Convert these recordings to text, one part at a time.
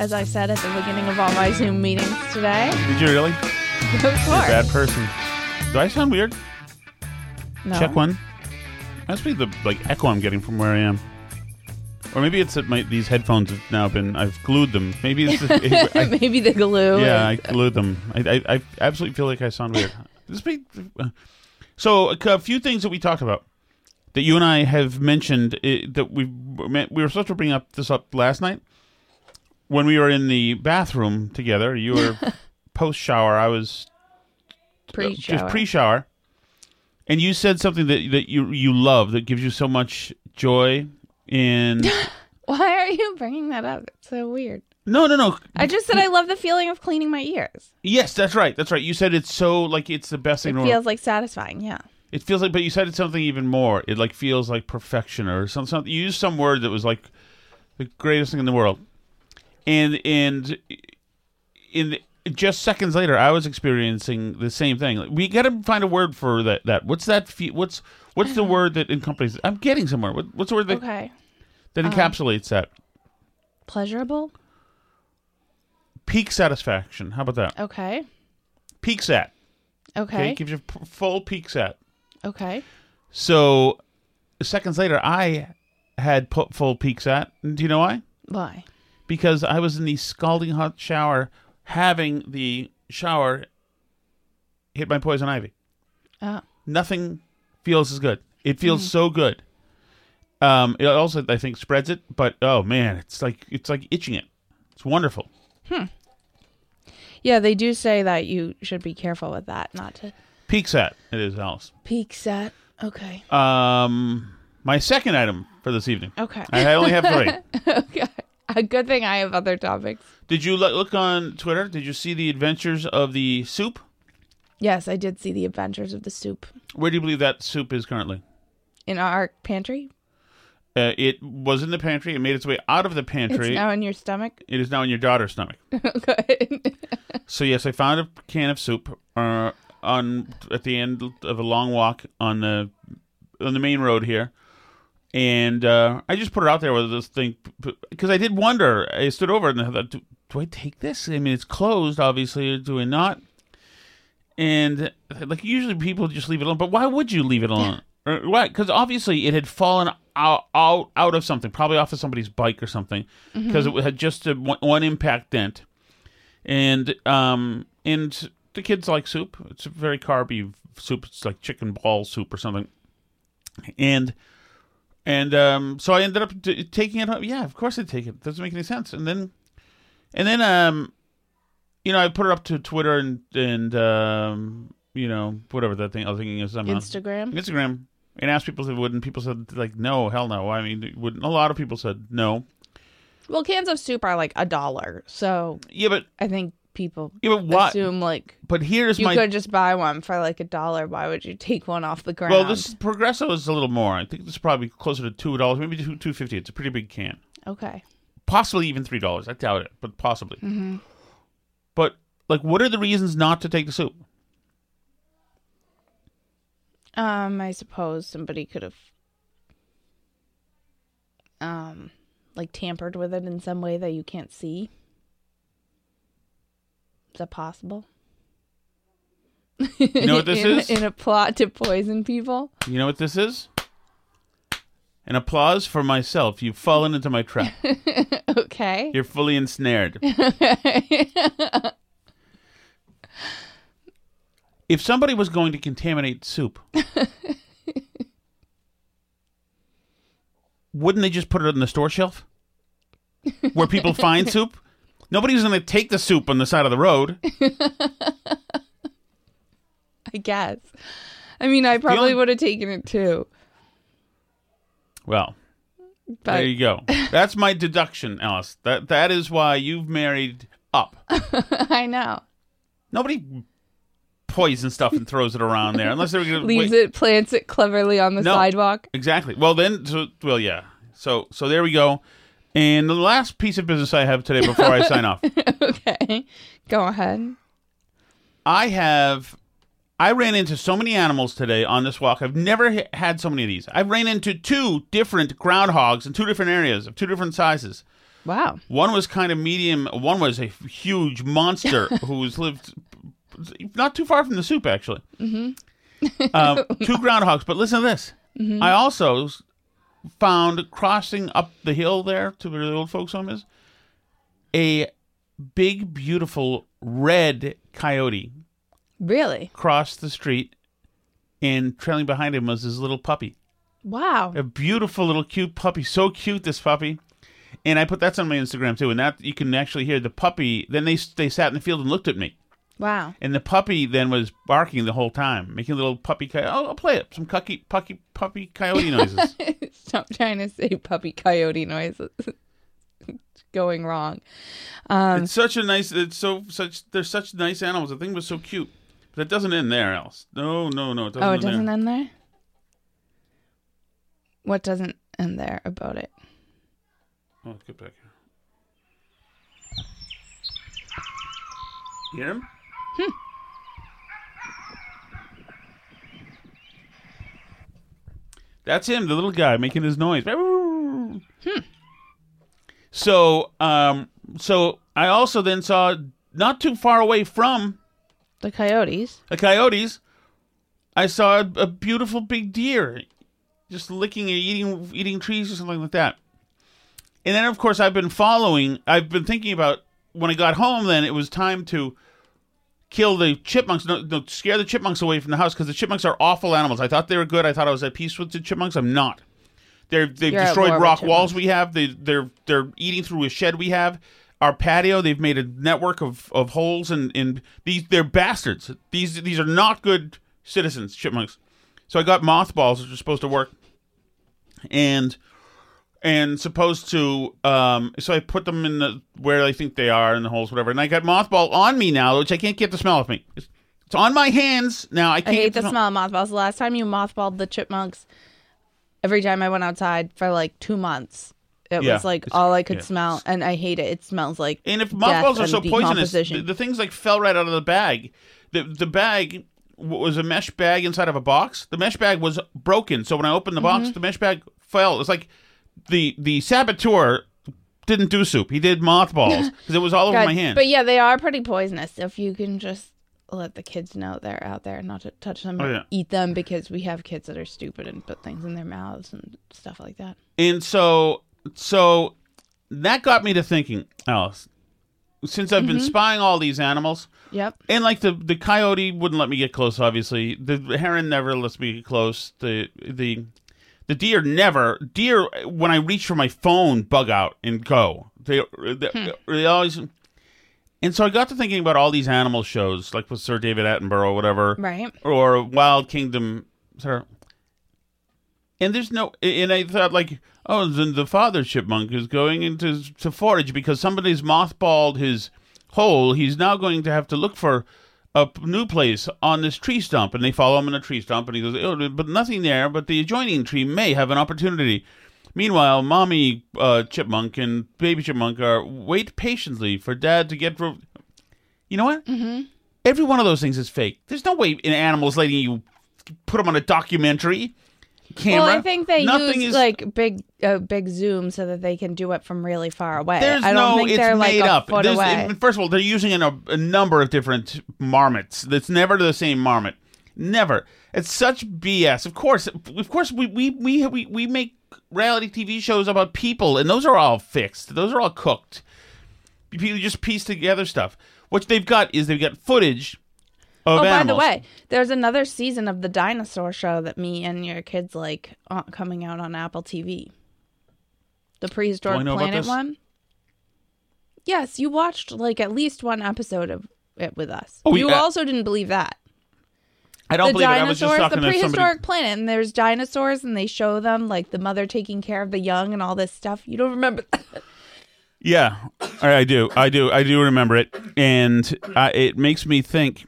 As I said at the beginning of all my Zoom meetings today. Did you really? Of You're a course. bad person. Do I sound weird? No. Check one. Must be the like echo I'm getting from where I am. Or maybe it's that my these headphones have now been I've glued them. Maybe it's the, I, Maybe the glue. yeah I glued them. I, I I absolutely feel like I sound weird. This be, so a, a few things that we talked about that you and I have mentioned eh, that we we were supposed to bring up this up last night when we were in the bathroom together. You were post shower. I was uh, Pre-shower. just pre-shower, and you said something that that you you love that gives you so much joy. And Why are you bringing that up? It's so weird. no, no, no. I just said I love the feeling of cleaning my ears. Yes, that's right. That's right. You said it's so like it's the best thing. It in the world. feels like satisfying. Yeah. It feels like, but you said it's something even more. It like feels like perfection or some something. You used some word that was like the greatest thing in the world, and and in the, just seconds later, I was experiencing the same thing. Like, we got to find a word for that. That what's that? Fe- what's what's the word that encompasses? I'm getting somewhere. What, what's the word that Okay. that um, encapsulates that? Pleasurable. Peak satisfaction. How about that? Okay. Peak sat. Okay. Okay, gives you p- full peak sat. Okay. So seconds later, I had put full peak sat. Do you know why? Why? Because I was in the scalding hot shower having the shower hit my poison ivy. Oh. Nothing feels as good. It feels so good. Um, it also I think spreads it, but oh man, it's like it's like itching it. It's wonderful. Hmm. Yeah, they do say that you should be careful with that, not to Peak sat it is, Alice. peak set. Okay. Um, my second item for this evening. Okay. I only have three. okay. A good thing I have other topics. Did you look on Twitter? Did you see the adventures of the soup? Yes, I did see the adventures of the soup Where do you believe that soup is currently? in our pantry. Uh, it was in the pantry. It made its way out of the pantry. It's now in your stomach. It is now in your daughter's stomach. Good. So yes, I found a can of soup uh, on at the end of a long walk on the on the main road here, and uh, I just put it out there with this thing because I did wonder. I stood over and I thought, do, do I take this? I mean, it's closed, obviously. Do I not? And like usually people just leave it alone, but why would you leave it alone? Or Why? Because obviously it had fallen out, out out of something, probably off of somebody's bike or something, because it had just a, one, one impact dent and um and the kids like soup. It's a very carby soup. It's like chicken ball soup or something. And and um so I ended up t- taking it home. Yeah, of course I'd take it. Doesn't make any sense. And then and then um you know I put it up to Twitter and and um you know, whatever that thing. I was thinking is somehow Instagram. Instagram, and asked people if they would, and people said like, no, hell no. I mean, wouldn't. A lot of people said no. Well, cans of soup are like a dollar, so Yeah, but I think people yeah, but what? assume like But here's you my could just buy one for like a dollar. Why would you take one off the ground? well. This Progresso is a little more. I think this is probably closer to two dollars, maybe two two fifty. It's a pretty big can. okay. possibly even three dollars. I doubt it, but possibly. Mm-hmm. But like, what are the reasons not to take the soup? Um, I suppose somebody could have um like tampered with it in some way that you can't see. Is that possible? You know what this in, is? In a plot to poison people? You know what this is? An applause for myself. You've fallen into my trap. Okay. You're fully ensnared. if somebody was going to contaminate soup, wouldn't they just put it on the store shelf where people find soup? Nobody's going to take the soup on the side of the road. I guess. I mean, I probably only- would have taken it too. Well, But there you go. That's my deduction, Alice. That that is why you've married up. I know. Nobody poisons stuff and throws it around there unless they're to Leaves it, plants it cleverly on the No. sidewalk. Exactly. Well, then, so, well, yeah. So, so there we go. And the last piece of business I have today before I sign off, okay. Go ahead. I have, I ran into so many animals today on this walk. I've never h- had so many of these. I ran into two different groundhogs in two different areas of two different sizes. Wow. One was kind of medium. One was a huge monster who's lived not too far from the soup, actually. Mm-hmm. um, two groundhogs. But listen to this. I also found crossing up the hill there to where the old folks' home is a big, beautiful red coyote Really? crossed the street, and trailing behind him was his little puppy. Wow. A beautiful little cute puppy. So cute, this puppy. And I put that's on my Instagram too. And that you can actually hear the puppy. Then they they sat in the field and looked at me. Wow. And the puppy then was barking the whole time, making little puppy. Coy- oh, I'll play it. Some puppy puppy puppy coyote noises. Stop trying to say puppy coyote noises. It's going wrong. Um, it's such a nice. It's so such. They're such nice animals. The thing was so cute. But it doesn't end there, Alice. No, no, no. It doesn't oh, it end doesn't there. end there? What doesn't end there about it? Oh, let's get back here. Hear him? That's him, the little guy making his noise. So, um, so I also then saw not too far away from The coyotes. the coyotes, I saw a, a beautiful big deer just licking and eating eating trees or something like that. And then of course I've been following I've been thinking about when I got home then it was time to kill the chipmunks no, no scare the chipmunks away from the house because the chipmunks are awful animals. I thought they were good. I thought I was at peace with the chipmunks. I'm not. They're they've You're destroyed rock walls we have. They they're they're eating through a shed we have. Our patio, they've made a network of, of holes and, and these they're bastards. These these are not good citizens, chipmunks. So I got mothballs which are supposed to work. And and supposed to um so I put them in the where I think they are in the holes, whatever. And I got mothball on me now, which I can't get the smell off me. It's, it's on my hands now. I I can't hate get the smell of mothballs. The last time you mothballed the chipmunks, every time I went outside for like two months, it Yeah, was like all I could yeah. smell, and I hate it. It smells like And if mothballs are so poisonous, the, the things like fell right out of the bag. The the bag was a mesh bag inside of a box. The mesh bag was broken, so when I opened the Mm-hmm. box, the mesh bag fell. It's like the the saboteur didn't do soup; he did mothballs because it was all over God, my hand. But yeah, they are pretty poisonous. If you can just let the kids know they're out there, not to touch them Oh, yeah. eat them, because we have kids that are stupid and put things in their mouths and stuff like that. And so, so that got me to thinking, Alice. Since I've Mm-hmm. been spying all these animals, Yep. and like the the coyote wouldn't let me get close. Obviously, the heron never lets me get close. The the the deer never. Deer when I reach for my phone, bug out and go. They they, Hmm. they always. And so I got to thinking about all these animal shows, like with Sir David Attenborough or whatever, Right. or Wild Kingdom, sir. And there's no, and I thought like, oh, then the father chipmunk is going into to forage because somebody's mothballed his hole. He's now going to have to look for a new place on this tree stump, and they follow him in a tree stump, and he goes, oh, but nothing there, but the adjoining tree may have an opportunity. Meanwhile, mommy uh, chipmunk and baby chipmunk are wait patiently for dad to get. Ro- you know what? Mm-hmm. Every one of those things is fake. There's no way in animals letting you put them on a documentary camera. Well, I think they Nothing use is, like big, uh, big zoom so that they can do it from really far away. There's I don't no, think it's they're like made a foot There's- away. First of all, they're using a, a number of different marmots. That's never the same marmot. Never. It's such BS. Of course, of course, we we we we, we make reality TV shows about people, and those are all fixed. Those are all cooked. People just piece together stuff. What they've got is they've got footage of Oh, animals. by the way, there's another season of the dinosaur show that me and your kids like uh, coming out on Apple TV. The prehistoric planet one. Yes, you watched like at least one episode of it with us. Oh, you yeah. also didn't believe that. I don't the believe it. I was just dinosaurs, the talking to prehistoric somebody. planet, and there's dinosaurs, and they show them like the mother taking care of the young and all this stuff. You don't remember? Yeah, I I do. I do. I do remember it, and uh, it makes me think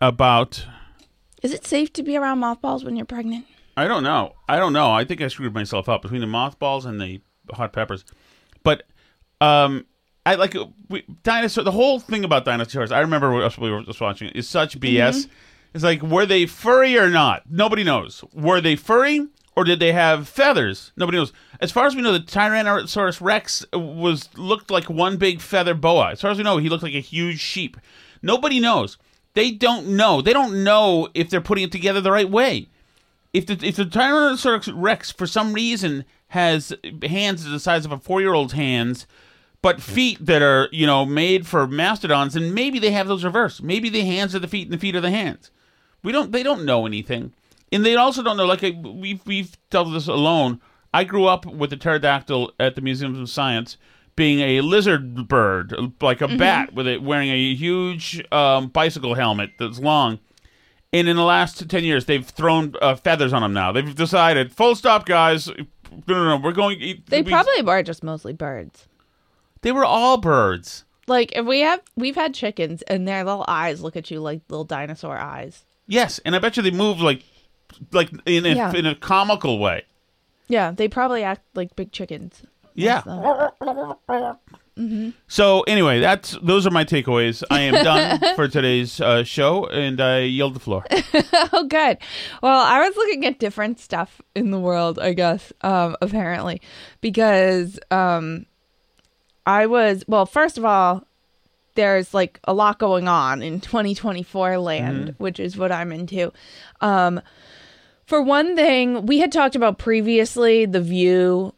about. Is it safe to be around mothballs when you're pregnant? I don't know. I don't know. I think I screwed myself up between the mothballs and the hot peppers. But um, I like we, dinosaur. The whole thing about dinosaurs. I remember us we were just watching it. Is such BS. It's like were they furry or not? Nobody knows. Were they furry or did they have feathers? Nobody knows. As far as we know, the Tyrannosaurus Rex was looked like one big feather boa. As far as we know, he looked like a huge sheep. Nobody knows. They don't know. They don't know if they're putting it together the right way if the if the Tyrannosaurus Rex for some reason has hands the size of a four year old's hands, but feet that are you know made for mastodons, then maybe they have those reversed. Maybe the hands are the feet and the feet are the hands. We don't. They don't know anything, and they also don't know. Like we've we've dealt with this alone. I grew up with a pterodactyl at the Museum of Science being a lizard bird, like a bat with it wearing a huge um, bicycle helmet that's long. And in the last 10 years, they've thrown uh, feathers on them now. They've decided, full stop, guys. No, no, no. We're going. They we- probably are just mostly birds. They were all birds. Like if we have we've had chickens and their little eyes look at you like little dinosaur eyes. Yes. And I bet you they move like like in a, Yeah. in a comical way. Yeah, they probably act like big chickens. Yeah. So- So anyway, that's those are my takeaways. I am done for today's uh, show, and I yield the floor. oh, good. Well, I was looking at different stuff in the world, I guess, um, apparently, because um, I was, well, first of all, there's like a lot going on in 2024 land, which is what I'm into. Um, for one thing, we had talked about previously The View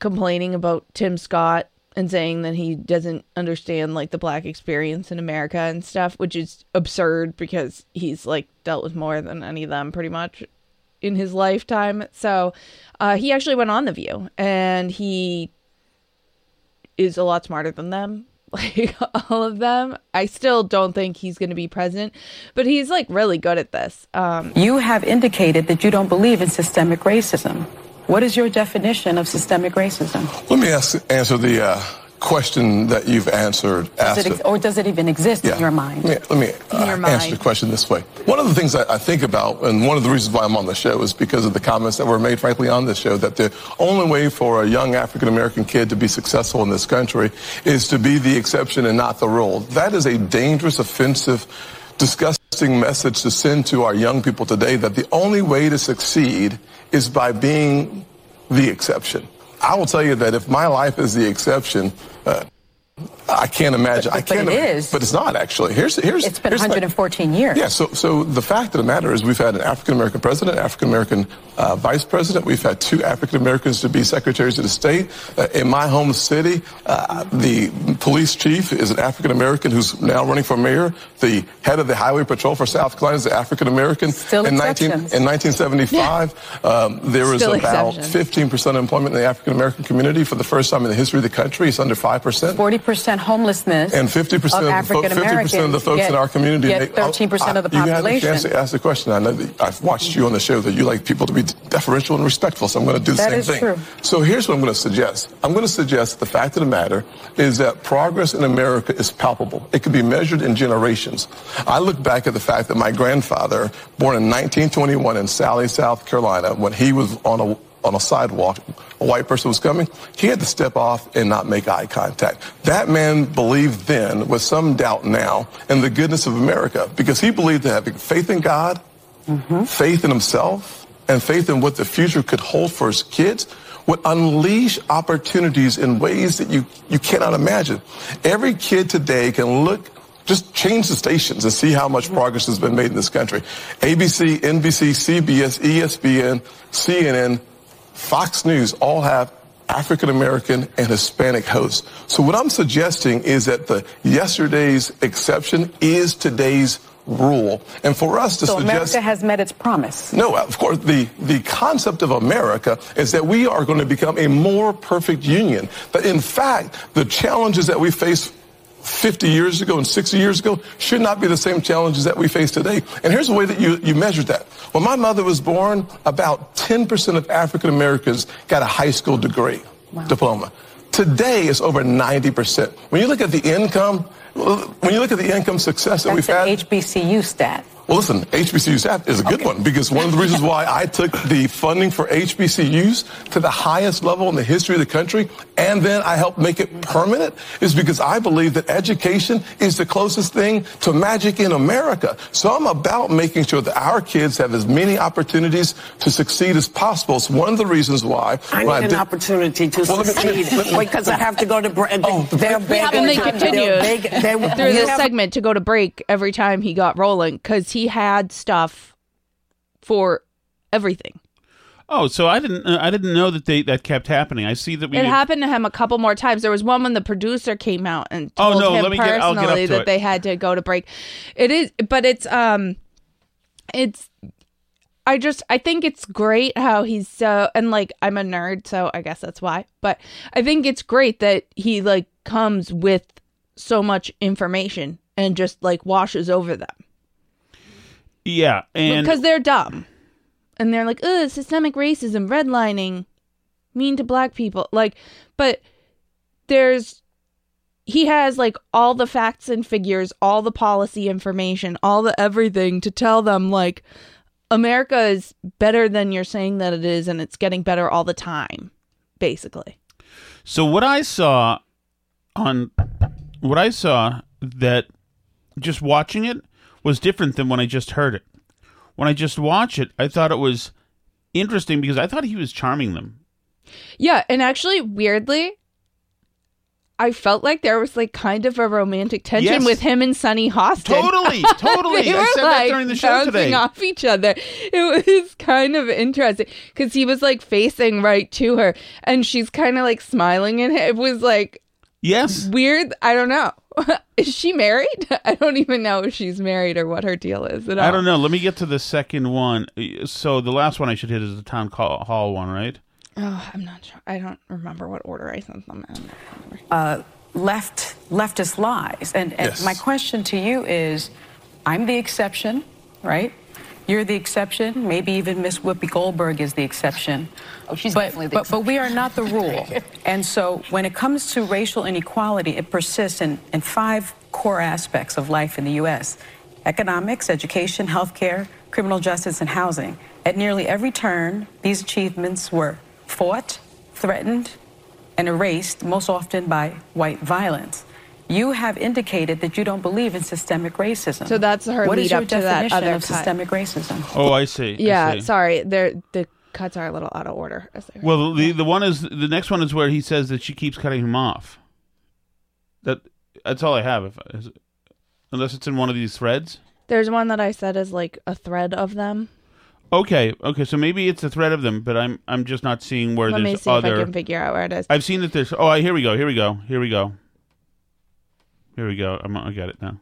complaining about Tim Scott and saying that he doesn't understand like the black experience in America and stuff, which is absurd because he's like dealt with more than any of them pretty much in his lifetime. So uh, he actually went on The View and he is a lot smarter than them. Like all of them. I still don't think he's going to be president, but he's like really good at this. Um, You have indicated that you don't believe in systemic racism. What is your definition of systemic racism? Let me ask, answer the uh, question that you've answered. Does asked it ex- or does it even exist in your mind? Let me, let me, uh, your answer the question this way. One of the things that I think about, and one of the reasons why I'm on the show, is because of the comments that were made, frankly, on this show, that the only way for a young African American kid to be successful in this country is to be the exception and not the rule. That is a dangerous, offensive, disgusting message to send to our young people today that the only way to succeed is by being the exception. I will tell you that if my life is the exception, uh, I can't imagine. But- I but can't. it ima- is. But it's not actually. Here's here's. It's been here's the- 114 years. Yeah. So so the fact of the matter is, we've had an African American president, African American uh, vice president. We've had two African Americans to be secretaries of the state. Uh, in my home city, uh, the police chief is an African American who's now running for mayor. The head of the highway patrol for South Carolina is an African American. Still in 19, in 1975, um, there was Still about exceptions. 15 percent employment in the African American community for the first time in the history of the country. It's under five percent. 40% homelessness And 50% of, the African 50% of the folks get, in our community get 13% of the I- You have a chance to ask the question. I know that I've watched you on the show that you like people to be deferential and respectful, so I'm going to do the That same is thing. true. So here's what I'm going to suggest. I'm going to suggest the fact of the matter is that progress in America is palpable. It can be measured in generations. I look back at the fact that my grandfather, born in 1921 in Salley, South Carolina, when he was on a on a sidewalk, a white person was coming, he had to step off and not make eye contact. That man believed then, with some doubt now, in the goodness of America because he believed that having faith in God, mm-hmm. faith in himself, and faith in what the future could hold for his kids would unleash opportunities in ways that you, you cannot imagine. Every kid today can look just change the stations and see how much mm-hmm. progress has been made in this country. ABC, NBC, CBS, ESPN, CNN, Fox News all have African American and Hispanic hosts. So what I'm suggesting is that the yesterday's exception is today's rule. And for us to So suggest America has met its promise. no, of course, the, the concept of America is that we are going to become a more perfect union. But in fact, the challenges that we face 50 years ago and 60 years ago should not be the same challenges that we face today. And here's the way that you, you measure that. When my mother was born, about 10% of African Americans got a high school degree, diploma. Today, it's over 90%. When you look at the income, when you look at the income success that That's we've an had. HBCU stat. Well, listen, HBCU staff is a good one because one of the reasons why I took the funding for HBCUs to the highest level in the history of the country and then I helped make it permanent is because I believe that education is the closest thing to magic in America. So I'm about making sure that our kids have as many opportunities to succeed as possible. It's one of the reasons why. I when need an did- opportunity to Well, succeed because I have to go to break. Oh, they're break- begging. And they they're continued beg- they- through this have- segment to go to break every time he got rolling because he had stuff for everything. Oh, so I didn't uh, I didn't know that they that kept happening. I see that we It happened to him a couple more times. There was one when the producer came out and Oh, told no, him let me get- I'll get up personally to that it. they had to go to break. It is, but it's um, it's. I just I think it's great how he's so and like I'm a nerd, so I guess that's why. But I think it's great that he like comes with so much information and just like washes over them Yeah, and because they're dumb and they're like, "Ugh, systemic racism, redlining, mean to black people." Like, but there's he has like all the facts and figures, all the policy information, all the everything to tell them like America is better than you're saying that it is and it's getting better all the time, basically. So what I saw on what I saw that just watching it was different than when I just heard it. When I just watched it, I thought it was interesting because I thought he was charming them. Yeah, and actually weirdly I felt like there was like kind of a romantic tension Yes. with him and Sunny Hostin. Totally, totally. they I were said that like during the show bouncing today. off each other. It was kind of interesting because he was like facing right to her, and she's kind of like smiling at him. It was like Yes. weird. I don't know. Is she married? I don't even know if she's married or what her deal is at all. I don't know. Let me get to the second one. So the last one I should hit is the town call, hall one, right? Oh, I'm not sure. I don't remember what order I sent them in. uh, left leftist lies. And, and Yes. my question to you is, I'm the exception, right? You're the exception. Maybe even Miss Whoopi Goldberg is the exception. Oh, she's but, definitely the but, but we are not the rule. and so when it comes to racial inequality, it persists in, in five core aspects of life in the U.S. economics, education, healthcare, criminal justice, and housing. At nearly every turn, these achievements were fought, threatened, and erased, most often by white violence. You have indicated that you don't believe in systemic racism. So that's her What is lead your up to that definition other of cut. systemic racism? Oh, I see. I Yeah, see. sorry. They're, the cuts are a little out of order. as. Well, the the one is the next one is where he says that she keeps cutting him off. That that's all I have. If is, unless it's in one of these threads. There's one that I said is like a thread of them. Okay, okay. So maybe it's a thread of them, but I'm I'm just not seeing where Let me there's see if. I can figure out where it is. I've seen that there's. Oh, I- here we go. Here we go. Here we go. Here we go. I'm, I got it now.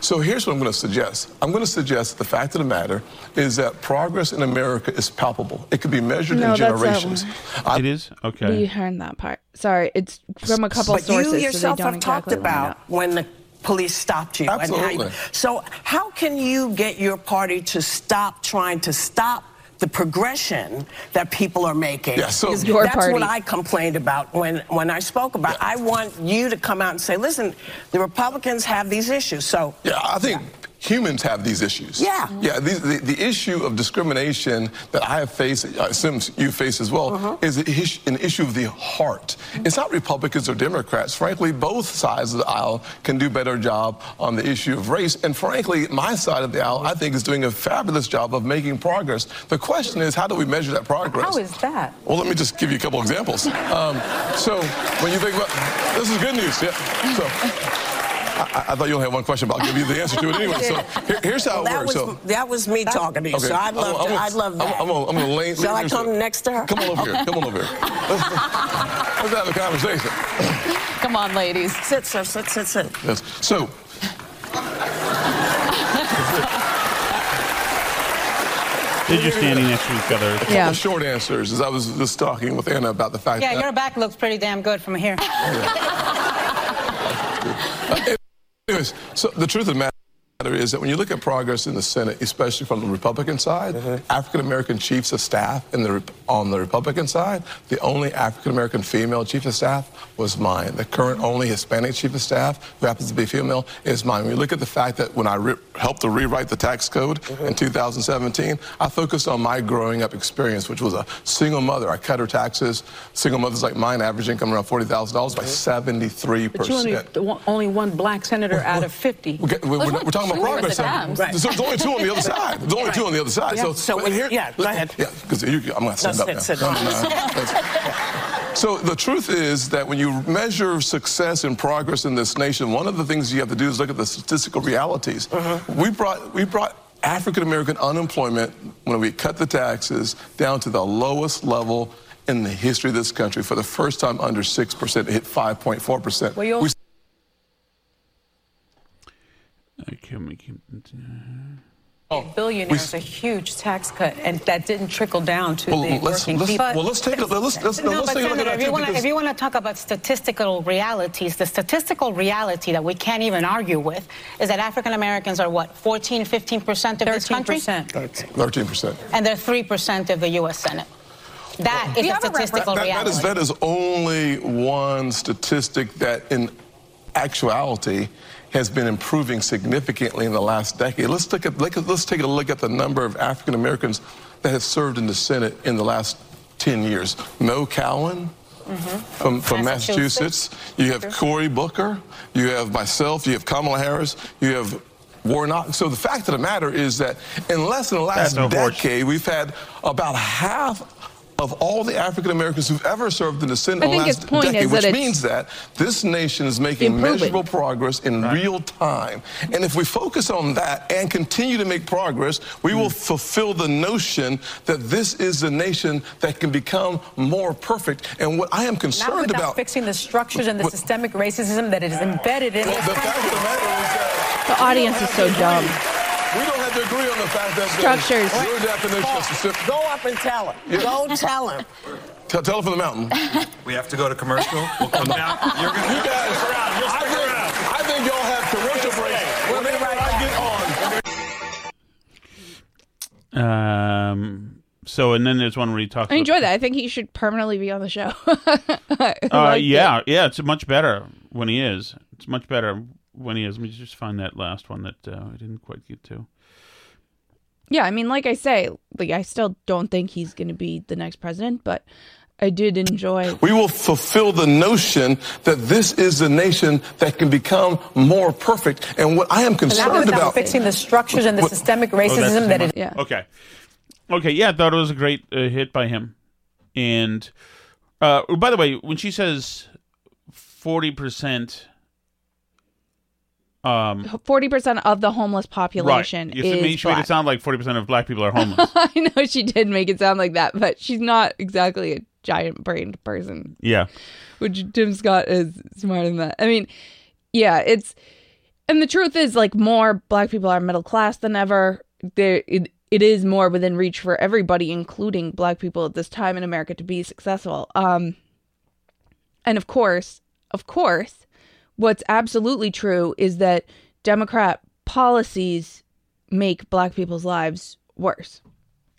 So here's what I'm going to suggest. I'm going to suggest the fact of the matter is that progress in America is palpable. It could be measured No, in um, generations. I- It is okay. We heard that part. sorry, it's from a couple but sources. you so yourself they don't have talked exactly line about when the police stopped you. And how Absolutely. you, so how can you get your party to stop trying to stop the progression that people are making? Yeah, so- Because Your that's party. what I complained about when, when I spoke about. I want you to come out and say, listen, the Republicans have these issues. So Yeah, I think humans have these issues. Yeah. Yeah, these, the, the issue of discrimination that I have faced, I assume you face as well, Uh-huh. is an issue, of the heart. It's not Republicans or Democrats. Frankly, both sides of the aisle can do better job on the issue of race. And frankly, my side of the aisle, I think, is doing a fabulous job of making progress. The question is, how do we measure that progress? How is that? Well, let me just give you a couple examples. Um, so when you think about, this is good news. Yeah. So I, I thought you only had one question, but I'll give you the answer to it anyway. So here, here's how Well, it that works. was so, that was me talking to you. So I'd love I'm to. gonna- I'd love that. I'm, I'm, gonna- I'm gonna lay, Shall I come next to her? Come on over here. Come on over here. Let's, let's have a conversation. Come on, ladies. Sit, sir. Sit, sit, sit. Yes. So. They're just standing next to each other. Yeah. The short answers is I was just talking with Anna about the fact Yeah, that your back looks pretty damn good from here. Anyways, so the truth of the matter is that when you look at progress in the Senate, especially from the Republican side, mm-hmm. African American chiefs of staff in the, on the Republican side, the only African American female chief of staff was mine. The current only Hispanic chief of staff, who happens to be female, is mine. When you look at the fact that when I re- helped to rewrite the tax code mm-hmm. in 2017, I focused on my growing up experience, which was a single mother. I cut her taxes. Single mothers like mine, average income around $40,000 by mm-hmm. 73 But you only, percent. only one black senator out of 50. We're, we're, we're, we're talking about progress. now. Right. So there's only two on the other side. There's only two on the other side. So, So but when- here, yeah, go ahead. Yeah, because I'm going to stand No, up now. sit, sit. No, no, no. So the truth is that when you measure success and progress in this nation, one of the things you have to do is look at the statistical realities. Mm-hmm. We brought we brought African American unemployment when we cut the taxes down to the lowest level in the history of this country for the first time under six percent. It hit five point four percent. Well, you also- Okay, we keep- Billionaires a huge tax cut, and that didn't trickle down to Well, the let's, working let's, people. well, let's take a let's let's, no, No, let's but take a look Senator, at if you want to if you want to talk about statistical realities, the statistical reality that we can't even argue with is that African Americans are what 14, 15 percent of this country, 13%. 13%. and they're three percent of the U.S. Senate. That is you a have a rep- statistical That- that reality. is, that is only one statistic that, in actuality, has been improving significantly in the last decade. Let's, look at, let's take a look at the number of African Americans that have served in the Senate in the last 10 years. Mo Cowan. Mm-hmm. From, from Massachusetts. Massachusetts. You have Cory Booker. You have myself. You have Kamala Harris. You have Warnock. So the fact of the matter is that in less than the last That's a horse. decade, we've had about half of all the African Americans who've ever served in the Senate I in the last decade, which means that this nation is making improving. measurable progress in real time. And if we focus on that and continue to make progress, we will mm. fulfill the notion that this is a nation that can become more perfect. And what I am concerned without about. fixing the structures and the What- systemic racism that is embedded in Well, this the fact of the matter is that The audience is so dumb. We don't have to agree on the fact that the- Structures. your definition of specific. Go up and tell him. Go tell him. Tell, tell it from the mountain. We have to go to commercial. We'll come back. You're going You guys, I think, I think y'all have commercial breaks. We'll be right I back. get on. Um. So, and then there's one where he talks. I enjoy about, that. I think he should permanently be on the show. Uh, liked yeah, it. yeah. It's much better when he is. It's much better when he is. Let me just find that last one that uh, I didn't quite get to. Yeah, I mean, like I say, like I still don't think he's going to be the next president, but I did enjoy. We will fulfill the notion that this is a nation that can become more perfect. And what I am Not concerned without about. fixing the structures and the What- systemic Oh, that's racism that too is. much. Yeah. Okay. Okay. Yeah, I thought it was a great uh, hit by him. And uh, by the way, when she says forty percent, Forty percent of the homeless right, population you is made sure black. it sound like forty percent of black people are homeless. I know she did make it sound like that, but she's not exactly a giant brained person. yeah. Which Tim Scott is smarter than that. I mean, yeah, it's and the truth is like more black people are middle class than ever. There it, it is more within reach for everybody, including black people at this time in America to be successful. Um And of course, of course, what's absolutely true is that Democrat policies make black people's lives worse.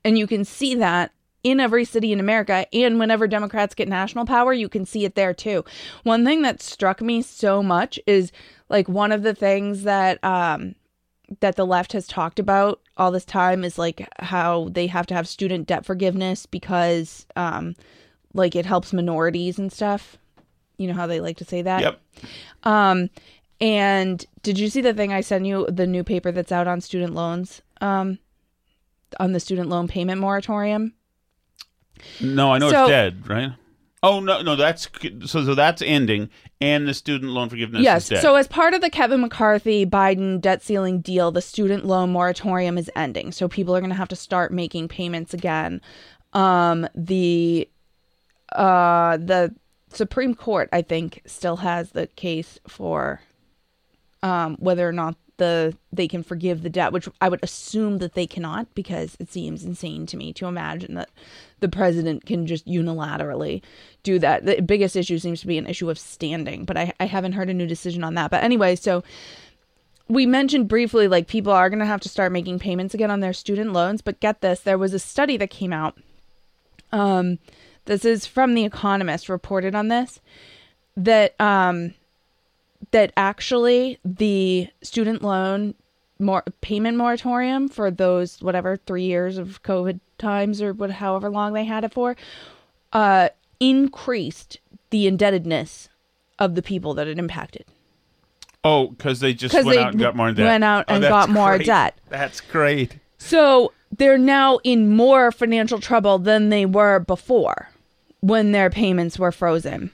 And you can see that in every city in America. And whenever Democrats get national power, you can see it there too. One thing that struck me so much is like one of the things that, um, that the left has talked about all this time is like how they have to have student debt forgiveness because um like it helps minorities and stuff. You know how they like to say that? Yep. Um and did you see the thing I sent you the new paper that's out on student loans um on the student loan payment moratorium? No, I know So- it's dead, right? Oh no, no, that's so. So that's ending, and the student loan forgiveness yes. is dead. So, as part of the Kevin McCarthy Biden debt ceiling deal, the student loan moratorium is ending. So, people are going to have to start making payments again. Um, the uh, the Supreme Court, I think, still has the case for um, whether or not the they can forgive the debt, which I would assume that they cannot because it seems insane to me to imagine that the president can just unilaterally do that. The biggest issue seems to be an issue of standing, but I, I haven't heard a new decision on that. But anyway, so we mentioned briefly like people are going to have to start making payments again on their student loans, but get this, there was a study that came out. Um, this is from The Economist reported on this that um that actually the student loan more payment moratorium for those whatever three years of COVID times or what however long they had it for, uh, increased the indebtedness of the people that it impacted. oh, because they just went they out and got more debt. went out Oh, and that's got more great. debt. That's great. So they're now in more financial trouble than they were before when their payments were frozen.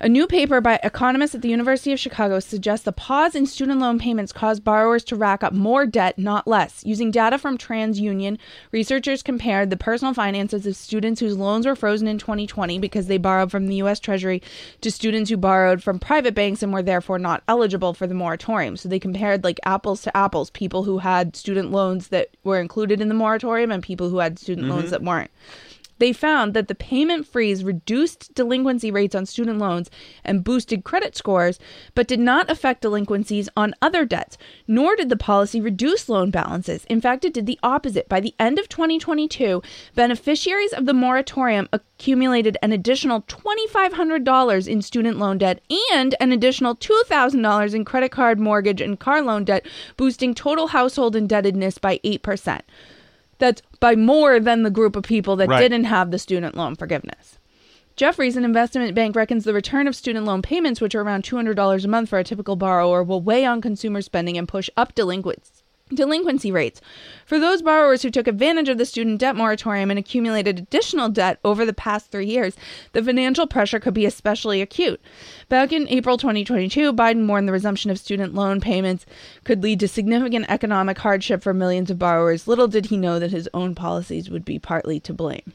A new paper by economists at the University of Chicago suggests the pause in student loan payments caused borrowers to rack up more debt, not less. Using data from TransUnion, researchers compared the personal finances of students whose loans were frozen in 2020 because they borrowed from the U.S. Treasury to students who borrowed from private banks and were therefore not eligible for the moratorium. So they compared like apples to apples, people who had student loans that were included in the moratorium and people who had student mm-hmm. loans that weren't. They found that the payment freeze reduced delinquency rates on student loans and boosted credit scores, but did not affect delinquencies on other debts, nor did the policy reduce loan balances. In fact, it did the opposite. By the end of 2022, beneficiaries of the moratorium accumulated an additional $2,500 in student loan debt and an additional $2,000 in credit card, mortgage, and car loan debt, boosting total household indebtedness by 8%. That's by more than the group of people that Right. didn't have the student loan forgiveness. Jefferies, an investment bank, reckons the return of student loan payments, which are around $200 a month for a typical borrower, will weigh on consumer spending and push up delinquents. Delinquency rates. For those borrowers who took advantage of the student debt moratorium and accumulated additional debt over the past three years, the financial pressure could be especially acute. Back in April 2022, Biden warned the resumption of student loan payments could lead to significant economic hardship for millions of borrowers. Little did he know that his own policies would be partly to blame.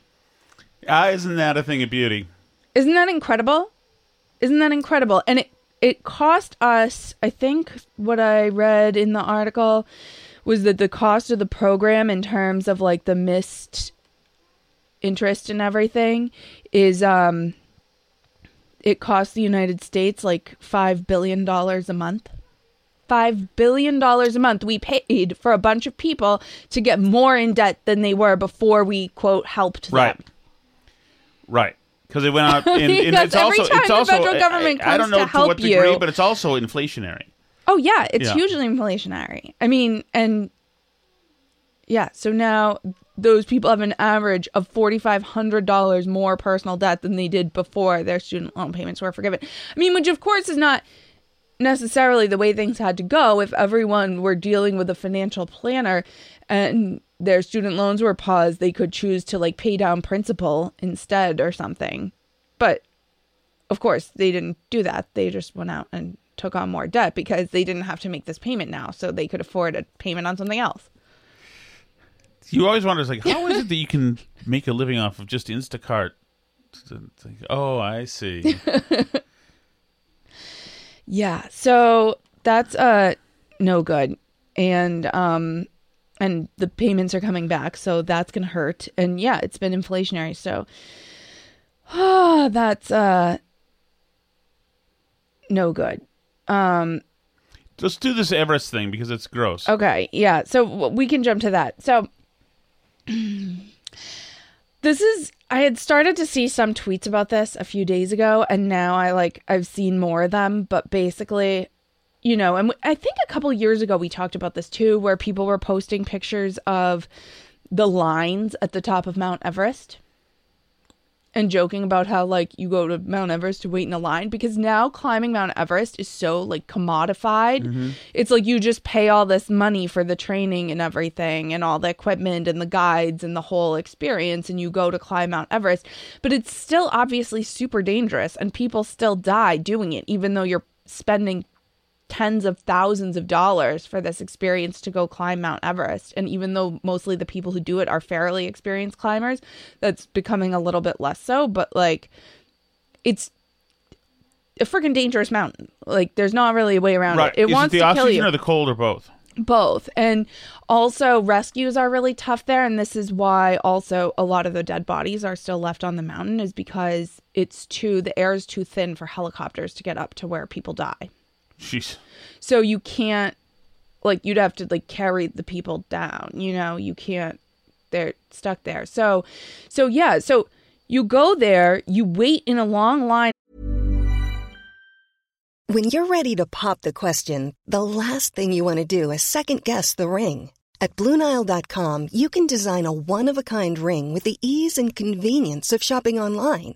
Ah, isn't that a thing of beauty? Isn't that incredible? Isn't that incredible? And it it cost us, I think what I read in the article was that the cost of the program in terms of like the missed interest and everything is um it costs the United States like 5 billion dollars a month. Five billion dollars a month we paid for a bunch of people to get more in debt than they were before we quote helped them. Right. Right. Because it went out, and, and it's every also time it's the also federal I- government I, I comes don't know to help what degree, you- but it's also inflationary. Oh yeah, it's Yeah. hugely inflationary. I mean, and yeah, so now those people have an average of forty five hundred dollars more personal debt than they did before their student loan payments were forgiven. I mean, which of course is not necessarily the way things had to go if everyone were dealing with a financial planner and their student loans were paused they could choose to like pay down principal instead or something but of course they didn't do that they just went out and took on more debt because they didn't have to make this payment now so they could afford a payment on something else You always wonder, like, how is it that you can make a living off of just Instacart? Oh, I see. Yeah, so that's uh no good. And um and the payments are coming back, so that's going to hurt. And yeah, it's been inflationary, so ah that's uh no good. Um, Let's do this Everest thing because it's gross. Okay, yeah. So w- we can jump to that. So this is I had started to see some tweets about this a few days ago and now I like I've seen more of them, but basically you know, and I think a couple years ago we talked about this too where people were posting pictures of the lines at the top of Mount Everest and joking about how like you go to Mount Everest to wait in a line? Because now climbing Mount Everest is so like commodified. Mm-hmm. It's like you just pay all this money for the training and everything and all the equipment and the guides and the whole experience and you go to climb Mount Everest, but it's still obviously super dangerous and people still die doing it even though you're spending tens of thousands of dollars for this experience to go climb Mount Everest. And even though mostly the people who do it are fairly experienced climbers, that's becoming a little bit less so. But like, it's a freaking dangerous mountain. Like, there's not really a way around right. it. It Is wants it the to kill oxygen you. or the cold or both? Both. And also, rescues are really tough there. And this is why, also, a lot of the dead bodies are still left on the mountain, is because it's too, the air is too thin for helicopters to get up to where people die. Jeez. So you can't like you'd have to like carry the people down, you know, you can't they're stuck there. So so yeah, so you go there, you wait in a long line When you're ready to pop the question, the last thing you want to do is second guess the ring. At Bluenile.com, you can design a one of a kind ring with the ease and convenience of shopping online.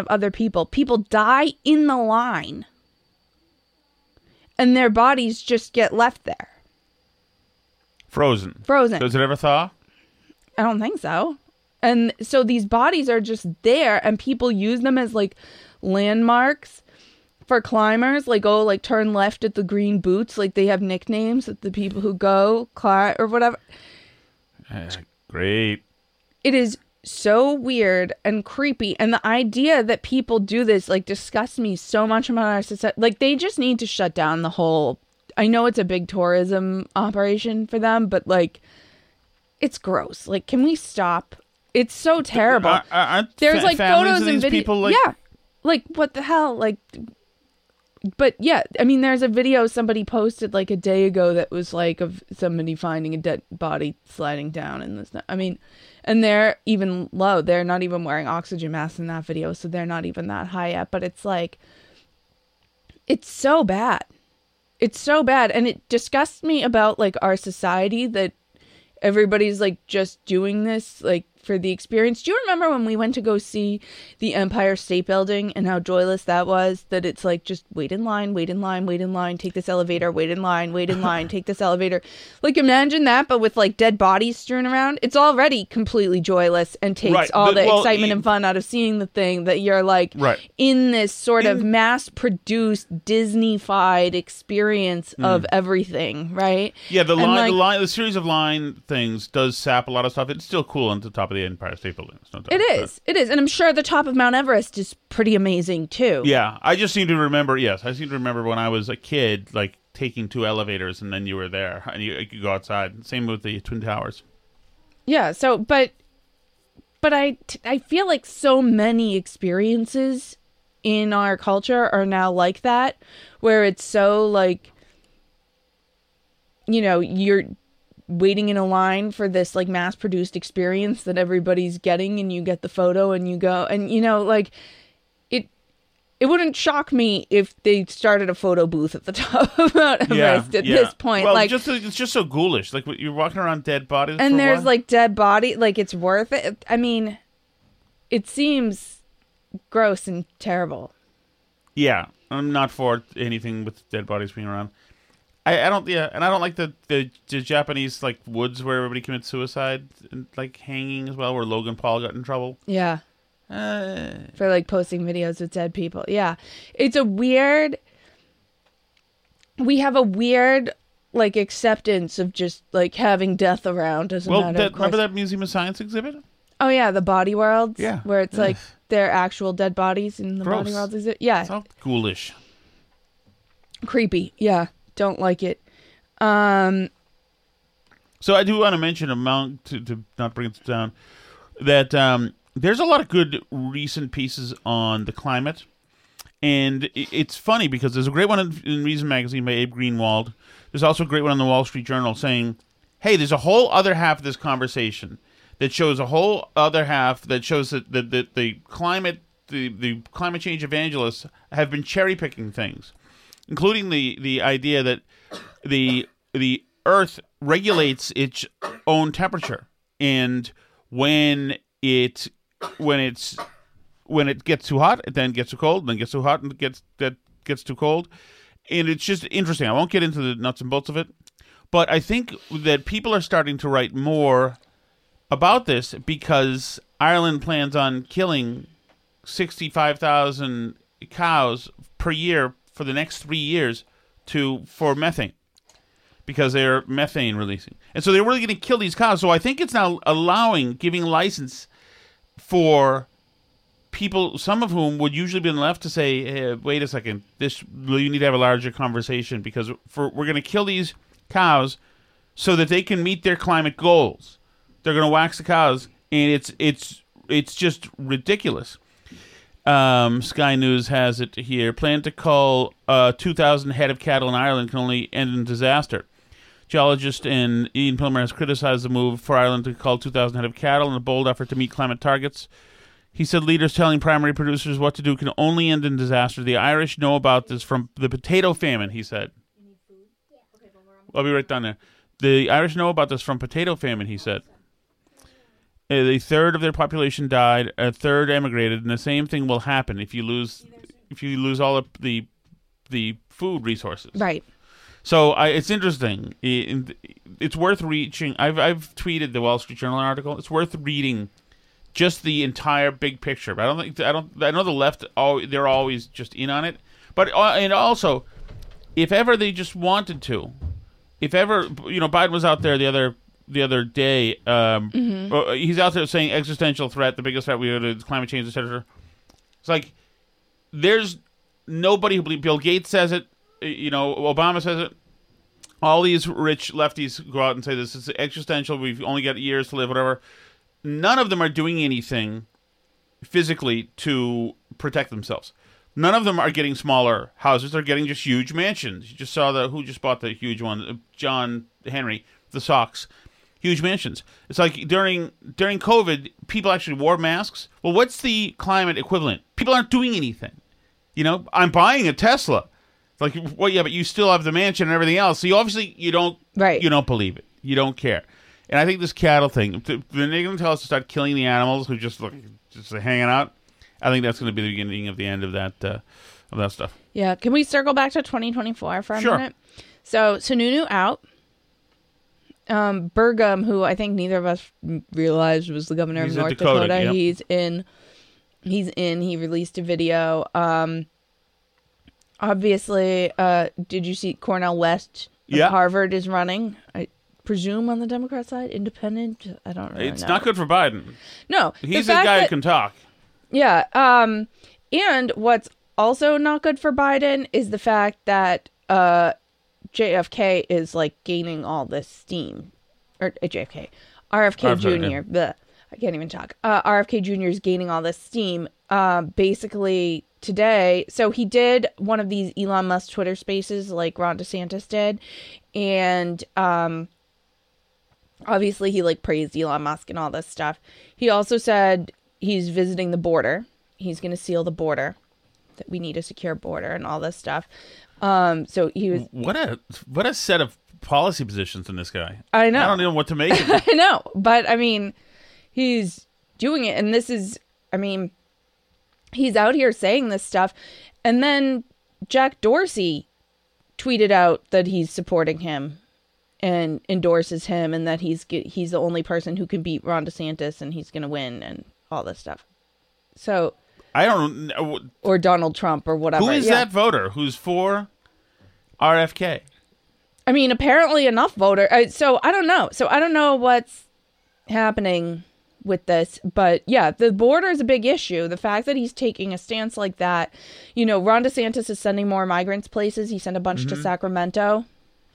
of other people. People die in the line. And their bodies just get left there. Frozen. Frozen. Does it ever thaw? I don't think so. And so these bodies are just there and people use them as like landmarks for climbers. Like, oh, like turn left at the green boots. Like they have nicknames that the people who go climb or whatever. Eh, great. It is so weird and creepy. And the idea that people do this like disgusts me so much about our society. Like they just need to shut down the whole. I know it's a big tourism operation for them, but like it's gross. Like, can we stop? It's so terrible. Are- are- aren't There's like photos and these video. people, like- yeah, like what the hell? Like, but yeah, I mean, there's a video somebody posted like a day ago that was like of somebody finding a dead body sliding down in this. I mean, and they're even low. They're not even wearing oxygen masks in that video, so they're not even that high up. But it's like, it's so bad. It's so bad, and it disgusts me about like our society that everybody's like just doing this like for the experience. Do you remember when we went to go see the Empire State Building and how joyless that was? That it's like just wait in line, wait in line, wait in line, take this elevator, wait in line, wait in line, take this elevator. Like imagine that, but with like dead bodies strewn around. It's already completely joyless and takes Right, all but- the well, excitement e- and fun out of seeing the thing that you're like Right. in this sort of mass produced Disney-fied experience hmm. of everything, right? Yeah, the line, like, the line, the series of line things does sap a lot of stuff. It's still cool on the top of the Empire State Building. It's no doubt It is. It is. And I'm sure the top of Mount Everest is pretty amazing too. Yeah, I just seem to remember. Yes, I seem to remember when I was a kid, like taking two elevators and then you were there and you, you could go outside. Same with the Twin Towers. Yeah, so but but I t- I feel like so many experiences in our culture are now like that where it's so like you know, you're waiting in a line for this like mass produced experience that everybody's getting and you get the photo and you go and you know like it it wouldn't shock me if they started a photo booth at the top of Mount Everest at yeah. this point Well, like just it's just so ghoulish. Like you're walking around dead bodies, for and there's like dead body like it's worth it i mean it seems gross and terrible. Yeah, I'm not for anything with dead bodies being around. I, I don't yeah, and I don't like the, the the Japanese like woods where everybody commits suicide and like hanging as well, where Logan Paul got in trouble. Yeah. Uh, For like posting videos with dead people. Yeah. It's a weird we have a weird like acceptance of just like having death around as a well, matter that, of course. remember that Museum of Science exhibit? Oh yeah, the body worlds. Yeah. Where it's like they're actual dead bodies in the body Gross. worlds exhibit. Yeah. It's all ghoulish. Creepy. Yeah. Don't like it. Um So I do want to mention amount to, to not bring it down that um, there's a lot of good recent pieces on the climate, and it's funny because there's a great one in, Reason magazine by Abe Greenwald. There's also a great one on the Wall Street Journal saying, "Hey, there's a whole other half of this conversation that shows a whole other half that shows that the, the climate the, the climate change evangelists have been cherry picking things." Including the the idea that the the Earth regulates its own temperature, and when it when it's when it gets too hot, it then gets too cold, then gets too hot, and gets that gets too cold, and it's just interesting. I won't get into the nuts and bolts of it, but I think that people are starting to write more about this because Ireland plans on killing sixty-five thousand cows per year for the next three years to for methane because they're methane releasing, and so they're really going to kill these cows. So I think it's now allowing, giving license for people, some of whom would usually been left to say, hey, "Wait a second, this you need to have a larger conversation because for we're going to kill these cows so that they can meet their climate goals. They're going to wax the cows, and it's it's it's just ridiculous." Um, Sky News has it here. Plan to cull uh, 2,000 head of cattle in Ireland can only end in disaster. Geologist and Ian Plimer has criticized the move for Ireland to cull 2,000 head of cattle in a bold effort to meet climate targets. He said leaders telling primary producers what to do can only end in disaster. The Irish know about this from the potato famine, he said. I'll be right down there. The Irish know about this from potato famine, he said. A third of their population died. A third emigrated, and the same thing will happen if you lose if you lose all of the the food resources. Right. So I, it's interesting. It- it's worth reaching. I've I've tweeted the Wall Street Journal article. It's worth reading just the entire big picture. But I don't think I don't. I know the left. Oh, they're always just in on it. But uh, and also, if ever they just wanted to, if ever you know Biden was out there the other the other day, um, Mhm. uh, he's out there saying existential threat, the biggest threat we have is climate change, etc. It's like there's nobody who believes Bill Gates says it. You know, Obama says it. All these rich lefties go out and say this is existential. We've only got years to live, whatever. None of them are doing anything physically to protect themselves. None of them are getting smaller houses. They're getting just huge mansions. You just saw the who just bought the huge one, Uh, John Henry, the Sox, huge mansions. It's like during during COVID, people actually wore masks. Well, what's the climate equivalent? People aren't doing anything. You know, I'm buying a Tesla. It's like, well, yeah, but you still have the mansion and everything else. So you obviously you don't right. You don't believe it. You don't care. And I think this cattle thing, they're going to tell us to start killing the animals who just look just hanging out, I think that's going to be the beginning of the end of that uh, of that stuff. Yeah. Can we circle back to 2024 for a Sure. minute? So Sununu out. Um, Burgum, who I think neither of us realized was the governor He's of North Dakota, Dakota. yep. He's in. He's in. He released a video. Um, obviously, uh, did you see Cornel West? Yeah. Harvard is running. I presume on the Democrat side, independent. I don't really it's know. not good for Biden. No, He's a guy that- who can talk. Yeah. Um, and what's also not good for Biden is the fact that uh, JFK is like gaining all this steam, or uh, JFK, RFK RFK, Jr. yeah. I can't even talk. Uh, RFK Jr. is gaining all this steam. Uh, basically today, so he did one of these Elon Musk Twitter Spaces like Ron DeSantis did, and um, obviously he like praised Elon Musk and all this stuff. He also said he's visiting the border. He's going to seal the border. That we need a secure border and all this stuff. Um, so he was. What a what a set of policy positions in this guy. I know. I don't know what to make of it. I know, but I mean, he's doing it, and this is I mean, he's out here saying this stuff. And then Jack Dorsey tweeted out that he's supporting him and endorses him and that he's he's the only person who can beat Ron DeSantis and he's going to win and all this stuff. So, I don't know. or Donald Trump or whatever. Who is Yeah. that voter who's for RFK? I mean, apparently enough voter. Uh, so I don't know. So I don't know what's happening with this, but yeah, the border is a big issue. The fact that he's taking a stance like that, you know, Ron DeSantis is sending more migrants places. He sent a bunch to Mhm. Sacramento.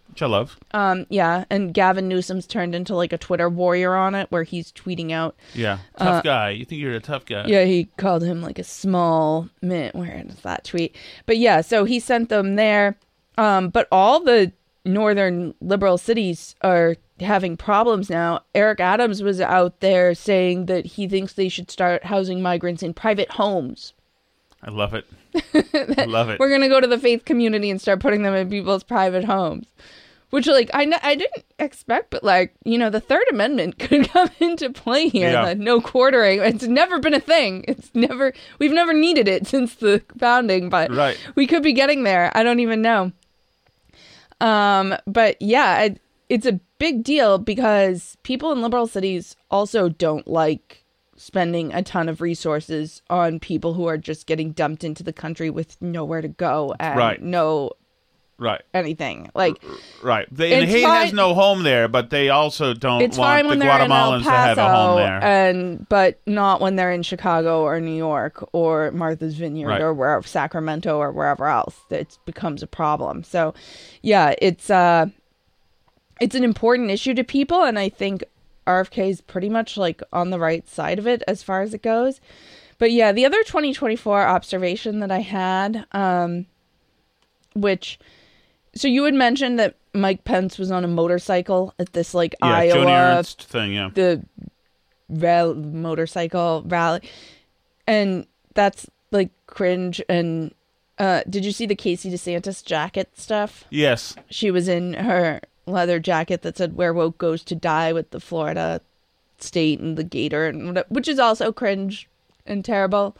Which I love. Um, yeah, and Gavin Newsom's turned into like a Twitter warrior on it, where he's tweeting out. Yeah, tough Uh, guy. You think you're a tough guy? Yeah, he called him like a small mint. Where is that tweet? But yeah, so he sent them there. Um, but all the northern liberal cities are having problems now. Eric Adams was out there saying that he thinks they should start housing migrants in private homes. I love it. I love it. We're gonna go to the faith community and start putting them in people's private homes. Which, like, I, I didn't expect, but like, you know, the Third Amendment could come into play here. Yeah. no quartering. It's never been a thing. It's never, we've never needed it since the founding, but Right. we could be getting there. I don't even know. Um, but yeah, it, it's a big deal because people in liberal cities also don't like spending a ton of resources on people who are just getting dumped into the country with nowhere to go and Right. no Right. anything. Like Right. They, and It's Haiti has no home there, but they also don't it's want fine the when they're in El Guatemalans to have a home there. and but not when they're in Chicago or New York or Martha's Vineyard Right. or wherever Sacramento or wherever else. It becomes a problem. So, yeah, it's uh, it's an important issue to people, and I think RFK is pretty much like on the right side of it as far as it goes. But yeah, the other 2024 observation that I had, um, which so you had mentioned that Mike Pence was on a motorcycle at this like yeah, Iowa Joni Ernst thing. Yeah. the ral- motorcycle rally and that's like cringe and uh did you see the Casey DeSantis jacket stuff? Yes. She was in her leather jacket that said where woke goes to die with the Florida state and the gator and which is also cringe and terrible.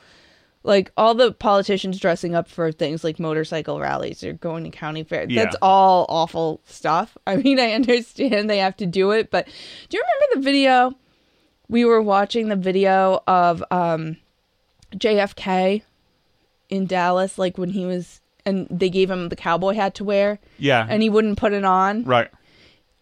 Like all the politicians dressing up for things like motorcycle rallies or going to county fair. Yeah. That's all awful stuff. I mean, I understand they have to do it, but do you remember the video? We were watching the video of um, JFK in Dallas, like when he was, and they gave him the cowboy hat to wear, Yeah. and he wouldn't put it on right.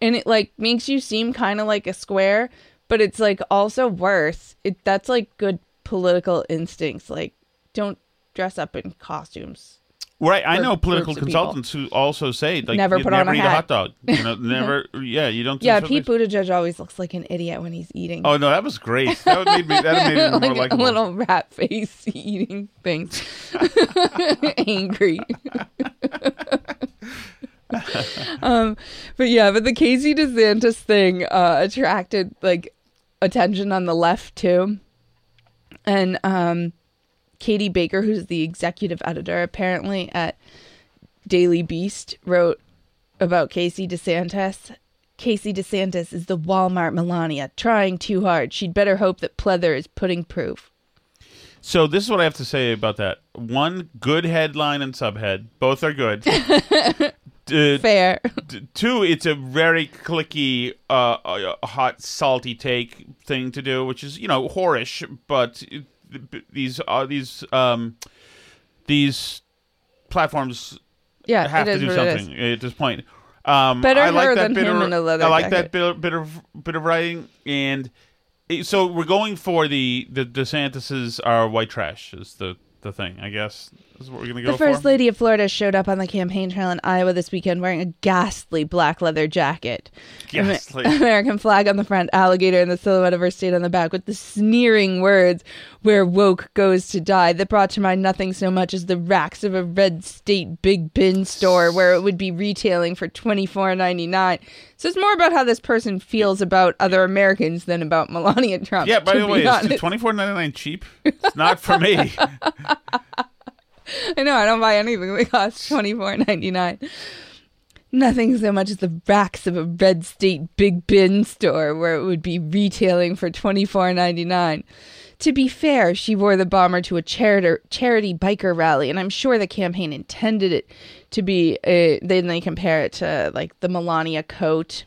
and it like makes you seem kind of like a square but it's like also worse it that's like good political instincts like don't dress up in costumes Right, I know political of people. consultants who also say like Never put on never a eat hat. a hot dog. You know, never. yeah, you don't. do yeah pete like- buttigieg always looks like an idiot when he's eating Oh no, that was great. That made me. That made me more like a little rat face eating things angry um but yeah but the casey desantis thing uh attracted like attention on the left too and um katie baker who's the executive editor apparently at daily beast wrote about casey desantis casey desantis is the walmart melania trying too hard she'd better hope that pleather is pudding proof So this is what I have to say about that. One, good headline and subhead. Both are good. D- Fair. d- two, it's a very clicky, uh, uh, hot, salty take thing to do, which is you know whorish, but these uh, these um these platforms Yeah, have to do what it is. something at this point. Um, Better I like her that than bit him of, in a leather I like jacket. that bit, bit of bit of writing, and it- so we're going for the the DeSantis's are white trash is the the thing. I guess is what we're gonna go The first for. lady of Florida showed up on the campaign trail in Iowa this weekend wearing a ghastly black leather jacket. Amer- Ghastly. American flag on the front, alligator in the silhouette of her state on the back, with the sneering words, where woke goes to die, that brought to mind nothing so much as the racks of a red state big bin store where it would be retailing for twenty four ninety nine. So it's more about how this person feels about other Americans than about Melania Trump. Yeah. By the way, is honest. twenty four ninety nine cheap? It's not for me. I know I don't buy anything that costs twenty four ninety nine. Nothing so much as the racks of a red state big bin store where it would be retailing for twenty four ninety nine. To be fair, she wore the bomber to a charity charity biker rally, and I'm sure the campaign intended it to be. A, then they compare it to like the Melania coat,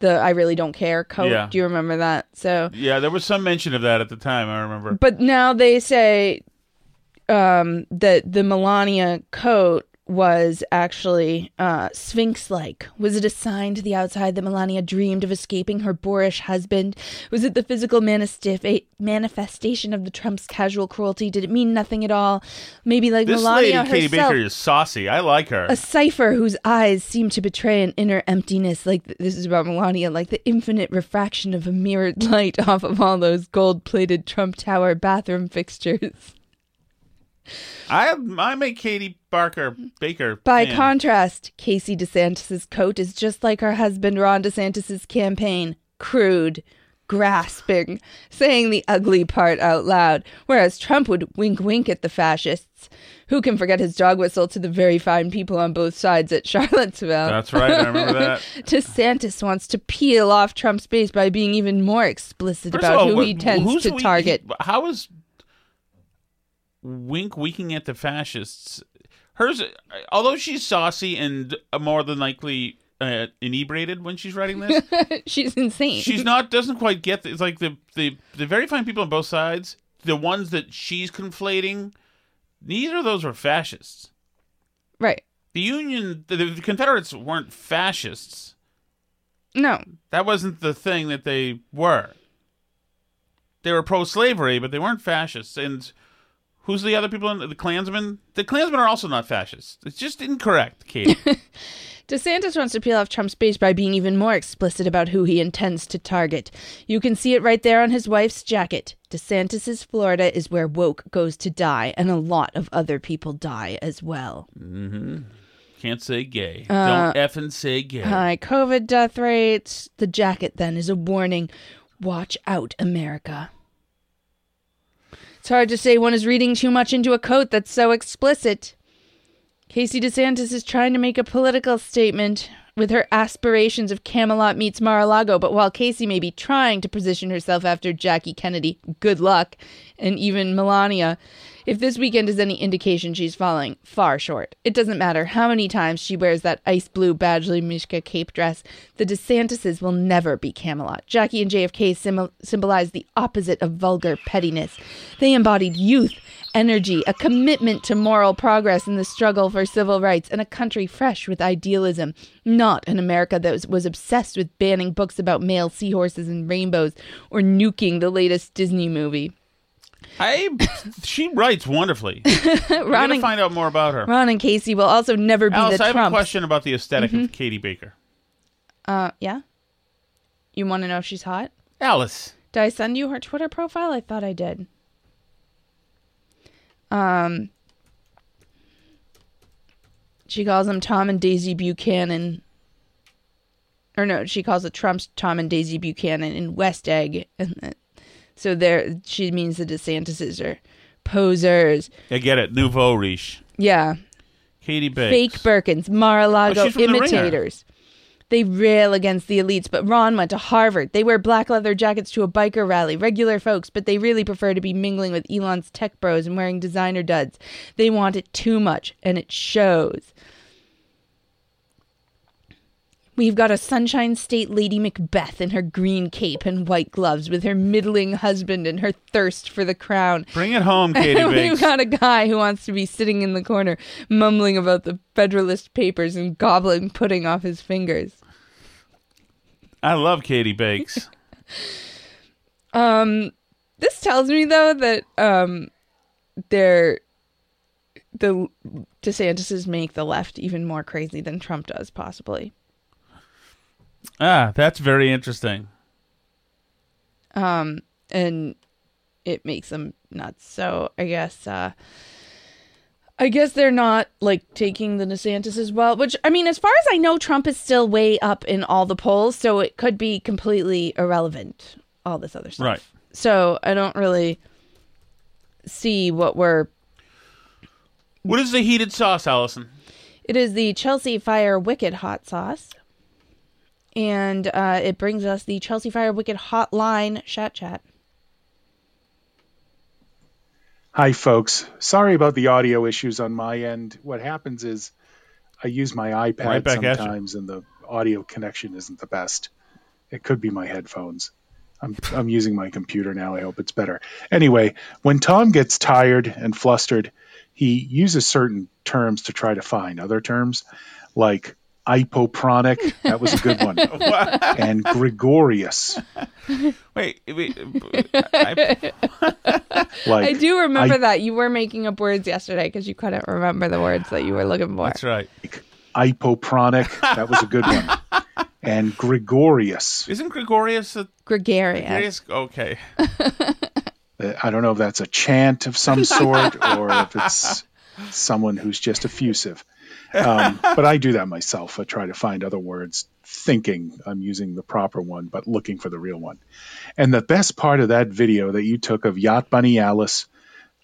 the "I really don't care" coat. Yeah. Do you remember that? So Yeah, there was some mention of that at the time. I remember. but now they say um, that the Melania coat was actually uh, sphinx like. Was it a sign to the outside that Melania dreamed of escaping her boorish husband? Was it the physical manistif- manifestation of the Trump's casual cruelty? Did it mean nothing at all? Maybe like this Melania lady, Katie. Baker, is saucy. I like her. A cipher whose eyes seem to betray an inner emptiness, like th- this is about Melania, like the infinite refraction of a mirrored light off of all those gold plated Trump Tower bathroom fixtures. I I make Katie Barker Baker. By fan. contrast, Casey DeSantis' coat is just like her husband Ron DeSantis' campaign crude, grasping, saying the ugly part out loud, whereas Trump would wink wink at the fascists. Who can forget his dog whistle to the very fine people on both sides at Charlottesville? That's right. I remember that. DeSantis wants to peel off Trump's base by being even more explicit First about all, who he tends to we- target. How is Wink winking at the fascists? Hers, although she's saucy and more than likely uh, inebriated when she's writing this, She's insane. she's not doesn't quite get. The, it's like the the the very fine people on both sides. The ones that she's conflating, neither of those were fascists. right. The Union, the, the Confederates weren't fascists. No. That wasn't the thing that they were. They were pro-slavery, but they weren't fascists. And who's the other people? In, the Klansmen. The Klansmen are also not fascists. It's just incorrect, Katie. DeSantis wants to peel off Trump's base by being even more explicit about who he intends to target. You can see it right there on his wife's jacket. DeSantis's Florida is where woke goes to die, and a lot of other people die as well. mm-hmm. Can't say gay. Uh, Don't effing say gay. High COVID death rates. The jacket then is a warning. Watch out, America. It's hard to say one is reading too much into a coat that's so explicit. Casey DeSantis is trying to make a political statement with her aspirations of Camelot meets Mar-a-Lago, but while Casey may be trying to position herself after Jackie Kennedy, good luck, and even Melania, if this weekend is any indication, she's falling far short. It doesn't matter how many times she wears that ice blue Badgley Mischka cape dress, the DeSantises will never be Camelot. Jackie and JFK symbol- symbolize the opposite of vulgar pettiness. They embodied youth, energy, a commitment to moral progress in the struggle for civil rights, and a country fresh with idealism. Not an America that was, was obsessed with banning books about male seahorses and rainbows or nuking the latest Disney movie. I. She writes wonderfully. We're Ron gonna and, find out more about her. Ron and Casey will also never be Alice, the I have Trumps. a question about the esthetic Mhm. of Katie Baker. Uh, yeah. You want to know if she's hot? Alice. Did I send you her Twitter profile? I thought I did. Um, she calls them Tom and Daisy Buchanan. Or no, she calls the Trump's Tom and Daisy Buchanan in West Egg, and that- so there she means the DeSantises are posers. I get it. Nouveau riche. Yeah, Katie Baker. fake Birkins, Mar-a-Lago Oh, from The imitators. They rail against the elites, but Ron went to Harvard. They wear black leather jackets to a biker rally, regular folks, but they really prefer to be mingling with Elon's tech bros and wearing designer duds. They want it too much, and it shows. We've got a Sunshine State Lady Macbeth in her green cape and white gloves with her middling husband and her thirst for the crown. Bring it home, Katie we've got a guy who wants to be sitting in the corner, mumbling about the Federalist Papers and gobbling pudding off his fingers. I love Katie Bakes. Um, this tells me though that um, they're the DeSantis's make the left even more crazy than Trump does, possibly. Ah, that's very interesting. Um, and it makes them nuts. So I guess uh I guess they're not like taking the DeSantis as well, which I mean, as far as I know, Trump is still way up in all the polls, so it could be completely irrelevant, all this other stuff. Right. So I don't really see what we're What is the heated sauce, Allison? It is the Chelsea Fire Wicked Hot Sauce. And uh, it brings us the Chelsea Fire Wicked Hotline Chat Chat. Hi, folks. Sorry about the audio issues on my end. What happens is I use my iPad Right back at you. sometimes, and the audio connection isn't the best. It could be my headphones. I'm I'm using my computer now. I hope it's better. Anyway, when Tom gets tired and flustered, he uses certain terms to try to find other terms, like hypopronic. That was a good one. and gregorious. Wait, wait. I, Like I do remember I- that you were making up words yesterday because you couldn't remember the words that you were looking for. that's right. hypopronic. That was a good one. And gregorious. Isn't Gregorius a Gregarious. Gregorius? Okay. Uh, I don't know if that's a chant of some sort or if it's someone who's just effusive. Um, but I do that myself. I try to find other words, thinking I'm using the proper one, but looking for the real one. And the best part of that video that you took of Yacht Bunny Alice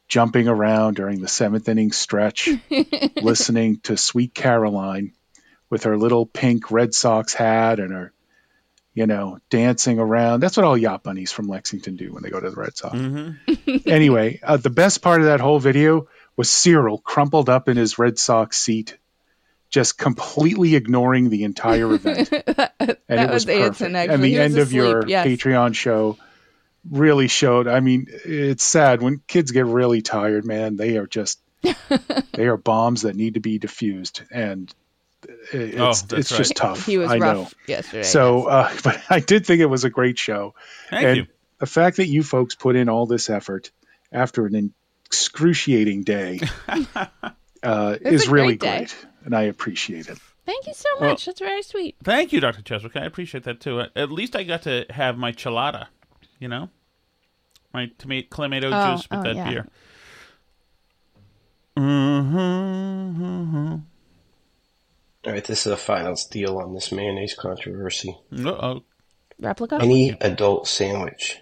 jumping around during the seventh inning stretch, listening to Sweet Caroline with her little pink Red Sox hat and her, you know, dancing around. That's what all yacht bunnies from Lexington do when they go to the Red Sox. anyway, uh, the best part of that whole video was Cyril crumpled up in his Red Sox seat, just completely ignoring the entire event. and that it was, was perfect. actually. And the He was end of your yes. Patreon show really showed. I mean, it's sad when kids get really tired, man. They are just they are bombs that need to be diffused, and it- Oh, it's that's it's just tough. He was I rough know. yesterday. So, uh, but I did think it was a great show. Thank and you. the fact that you folks put in all this effort after an excruciating day uh, is really great great, and I appreciate it. Thank you so Well- much. That's very sweet. Thank you, Dr. Cheswick. I appreciate that too. At least I got to have my chelada, you know? My tomato clamato Oh, juice with oh, that yeah. beer. Mm-hmm. All right, this is a final deal on this mayonnaise controversy. Uh-oh. Replica? Any adult sandwich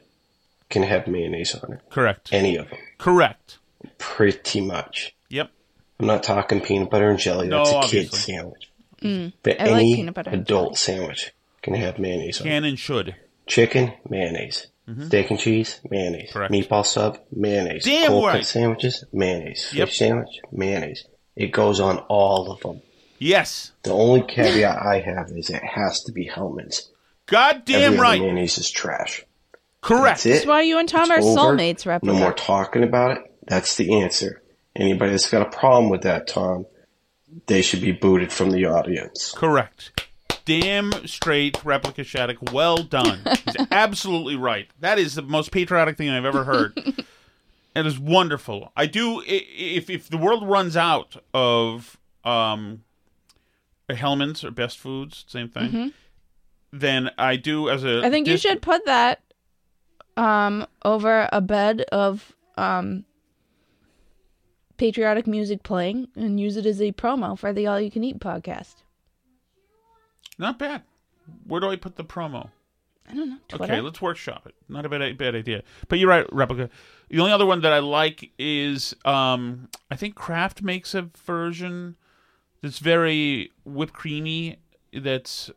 can have mayonnaise on it. Correct. Any of them. Correct. Pretty much. Yep. I'm not talking peanut butter and jelly. No, That's a obviously. kid's sandwich. Mm, But I like any peanut butter and adult sandwich can have mayonnaise on it. Can and should. Chicken, mayonnaise. Steak and cheese, mayonnaise. Correct. Meatball sub, mayonnaise. Damn Cold cut right. sandwiches, mayonnaise. Fish sandwich, mayonnaise. It goes on all of them. Yes. The only caveat I have is it has to be Hellmann's. God damn Every other right. mayonnaise is trash. Correct. That's it. That's why you and Tom It's are over. soulmates, No more talking about it. That's the answer. Anybody that's got a problem with that, Tom, they should be booted from the audience. Correct. Damn straight, Replica Shattuck. Well done. He's absolutely right. That is the most patriotic thing I've ever heard. it is wonderful. I do. If if the world runs out of um, Hellmann's or Best Foods, same thing. Mhm. Then I do as a. I think you should put that um over a bed of um patriotic music playing and use it as a promo for the All You Can Eat podcast. Not bad. Where do I put the promo? I don't know. Twitter? Okay, let's workshop it. Not a bad bad idea. But you're right, replica. The only other one that I like is um I think Kraft makes a version that's very whipped creamy. That's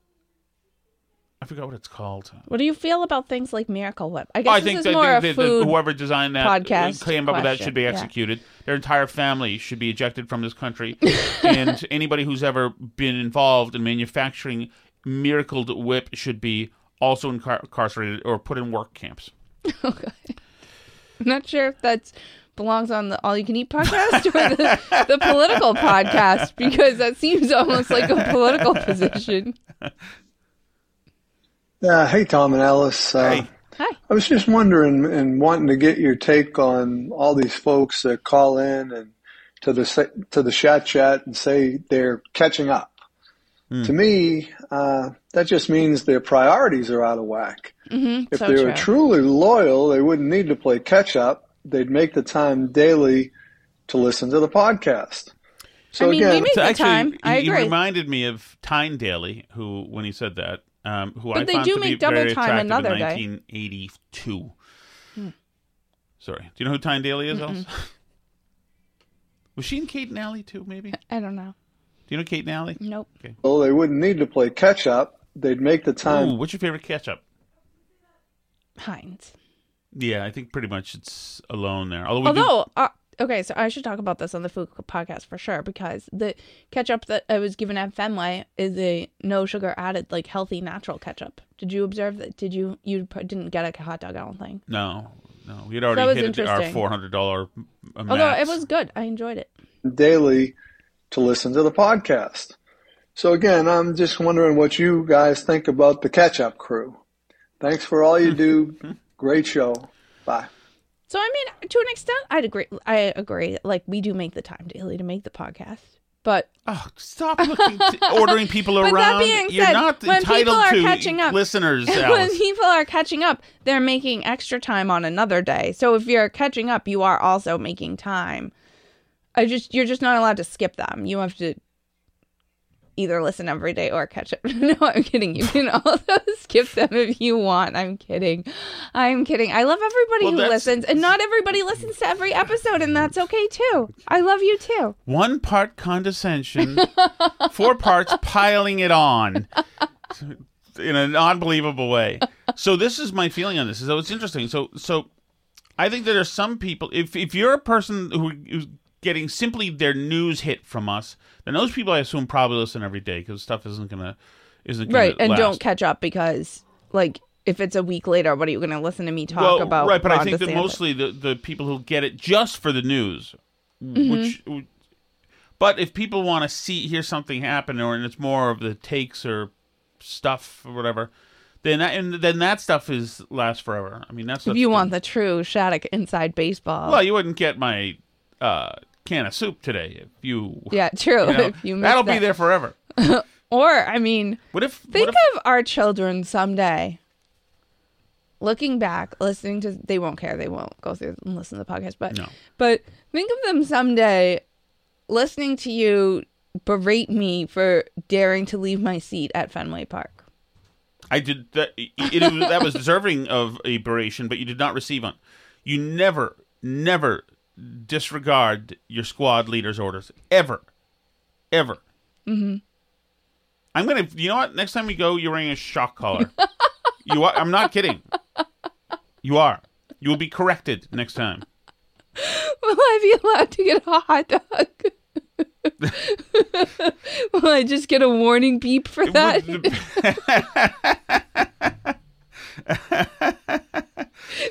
I forgot what it's called. What do you feel about things like Miracle Whip? I guess I this is more the- a food whoever designed that uh, podcast came up with that question. should be Yeah. executed. Their entire family should be ejected from this country, and anybody who's ever been involved in manufacturing Miracle Whip should be also incar- incarcerated or put in work camps. I'm not sure if that belongs on the All You Can Eat podcast or the, the political podcast because that seems almost like a political position. Uh, hey, Tom and Alice. Uh, Hi. I was just wondering and wanting to get your take on all these folks that call in and to the to the chat chat and say they're catching up. Hmm. To me, uh, that just means their priorities are out of whack. Mm-hmm. If so they true. were truly loyal, they wouldn't need to play catch up. They'd make the time daily to listen to the podcast. So I mean, we again, make So the actually, time. I he agree. reminded me of Tyne Daly, who, when he said that, um, who But I they found do to be make double very time attractive another in day. 1982. Hmm. Sorry, do you know who Tyne Daly is? Mm-mm. Else? Was she in Kate and Allie too? Maybe. I don't know. Do you know Kate and Allie? Nope. Okay. Well, they wouldn't need to play catch up. They'd make the time. Ooh, what's your favorite catch up? Heinz. Yeah, I think pretty much it's alone there. Although, we do- Although, uh, okay, so I should talk about this on the food podcast for sure because the ketchup that I was given at Fenway is a no sugar added, like healthy, natural ketchup. Did you observe that? Did you you didn't get a hot dog? I don't think. no, no, we had that was already hit our four hundred dollar. Although it was good, I enjoyed it. daily to listen to the podcast. So again, I'm just wondering what you guys think about the catch up crew. Thanks for all you do. Great show. Bye. So I mean, to an extent, I'd agree. I agree. Like we do make the time daily to make the podcast, but oh, stop looking, ordering people But that around. being You're said, not when people are to catching up, listeners. when people are catching up, they're making extra time on another day. So if you're catching up, you are also making time. I just you're just not allowed to skip them. You have to either listen every day or catch up. no, I'm kidding. You can also skip them if you want. I'm kidding. I'm kidding. I love everybody Well, who listens, and not everybody listens to every episode, and that's okay too. I love you too. One part condescension, four parts piling it on in an unbelievable way. So this is my feeling on this. So it's interesting. So so I think that there's some people. If if you're a person who getting simply their news hit from us, then those people I assume probably listen every day because stuff isn't gonna isn't gonna right, and last. don't catch up because like. If it's a week later, what are you going to listen to me talk well, about? right, but I Ron think that mostly the, the people who get it just for the news, Mhm. which. But if people want to see hear something happen, or and it's more of the takes or stuff or whatever, then that, and then that stuff is lasts forever. I mean, that's if you want the true Shattuck inside baseball. well, you wouldn't get my uh, can of soup today if you. Yeah, true. you know, If you that'll be there forever. or, I mean, What if think what if- of our children someday looking back, listening to, they won't care. They won't go through and listen to the podcast, but, but think of them someday listening to you berate me for daring to leave my seat at Fenway Park. I did that. It, it that was deserving of a beration, but you did not receive one. You never, never disregard your squad leader's orders ever, ever. Mm-hmm. I'm gonna. You know what? Next time we go, you're wearing a shock collar. you are. I'm not kidding. You are. You will be corrected next time. Will I be allowed to get a hot dog? Will I just get a warning beep for that?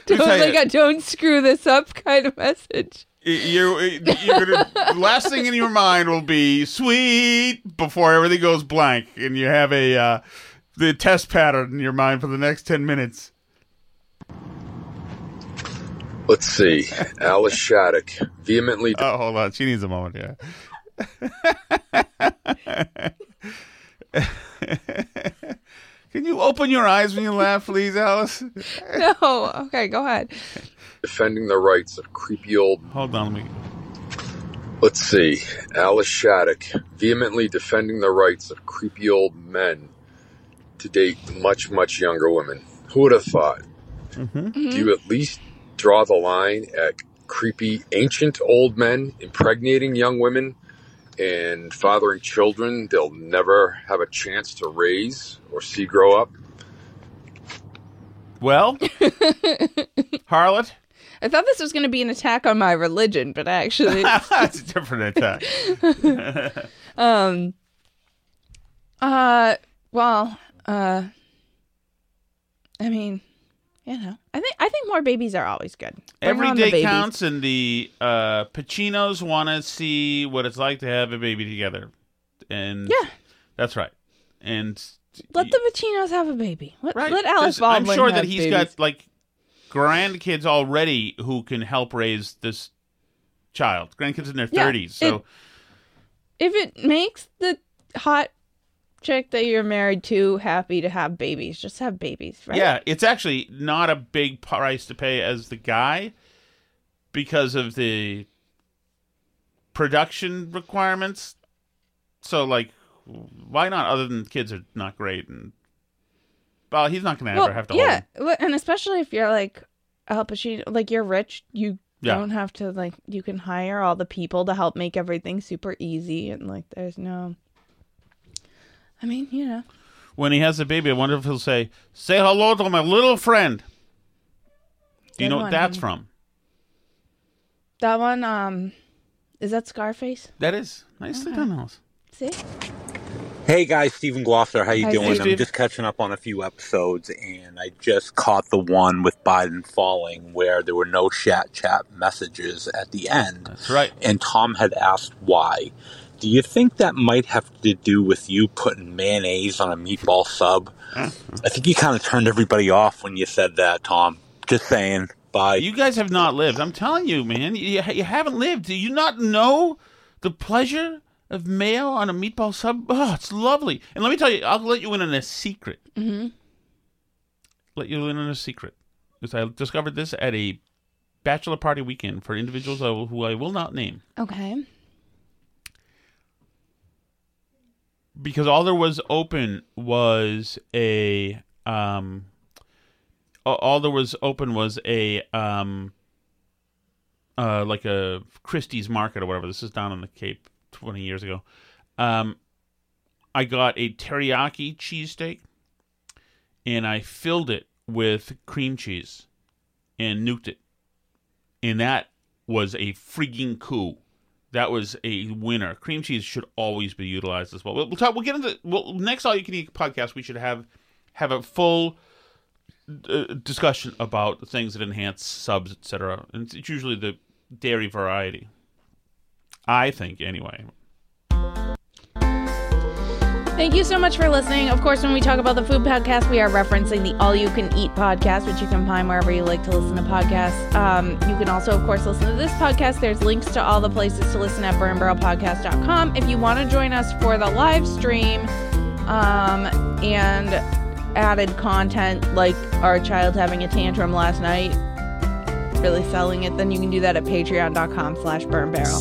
Don't like a don't screw this up kind of message. You, you're gonna. the last thing in your mind will be sweet before everything goes blank, and you have a uh, the test pattern in your mind for the next ten minutes. Let's see. Alice Shattuck vehemently. Oh, hold on. She needs a moment. Yeah. Can you open your eyes when you laugh, please, Alice? No. Okay, go ahead. defending the rights of creepy old. Hold on, let me. Let's see. Alice Shattuck vehemently defending the rights of creepy old men to date much, much younger women. Who would have thought? Mm-hmm. Do you at least draw the line at creepy ancient old men impregnating young women and fathering children they'll never have a chance to raise or see grow up? Well, harlot. I thought this was going to be an attack on my religion, but actually, it's, That's a different attack. um, uh, well, uh, I mean, you know, I think I think more babies are always good. Bring Every the counts, and the uh, Pacinos want to see what it's like to have a baby together, and Yeah. that's right. And Let the Pacinos have a baby. Let, Right. let Alice There's- I'm Baldwin sure that he's babies. got like grandkids already who can help raise this child. Grandkids in their Yeah, thirties. so if it makes the hot chick that you're married to happy to have babies, just have babies, right? yeah, it's actually not a big price to pay as the guy because of the production requirements. So like, why not? Other than kids are not great and. Well, he's not going to ever have to yeah, and especially if you're like Al Pacino, like you're rich, you Yeah. don't have to like you can hire all the people to help make everything super easy, and like there's no I mean, you know. When he has a baby, I wonder if he'll say, "Say hello to my little friend." Do you Good know what that's from? That one, um, is that Scarface? That is nicely done, Alice. See? Hey guys, Stephen Gloucester, how you Hi, doing? Steve. I'm just catching up on a few episodes, and I just caught the one with Biden falling where there were no chat chat messages at the end. That's right. And Tom had asked why. Do you think that might have to do with you putting mayonnaise on a meatball sub? I think you kind of turned everybody off when you said that, Tom. Just saying. Bye. You guys have not lived. I'm telling you, man. You, you haven't lived. Do you not know the pleasure of mayo on a meatball sub? Oh, it's lovely. And let me tell you, I'll let you in on a secret. Mm-hmm. Let you in on a secret. Because I discovered this at a bachelor party weekend for individuals who I will not name. Okay. Because all there was open was a um all there was open was a um uh like a Christie's market or whatever. This is down on the Cape 20 years ago. Um I got a teriyaki cheesesteak and I filled it with cream cheese and nuked it. And that was a freaking coup that was a winner. Cream cheese should always be utilized as well. We'll, talk. We'll get into well next all you can eat podcast. We should have have a full uh, discussion about the things that enhance subs, etc. And it's, it's usually the dairy variety. I think anyway. Thank you so much for listening. Of course, when we talk about the food podcast, we are referencing the All You Can Eat podcast, which you can find wherever you like to listen to podcasts. Um, you can also, of course, listen to this podcast. There's links to all the places to listen at burnbarrelpodcast.com. If you want to join us for the live stream um, and added content like our child having a tantrum last night, really selling it, then you can do that at patreon.com slash burnbarrel.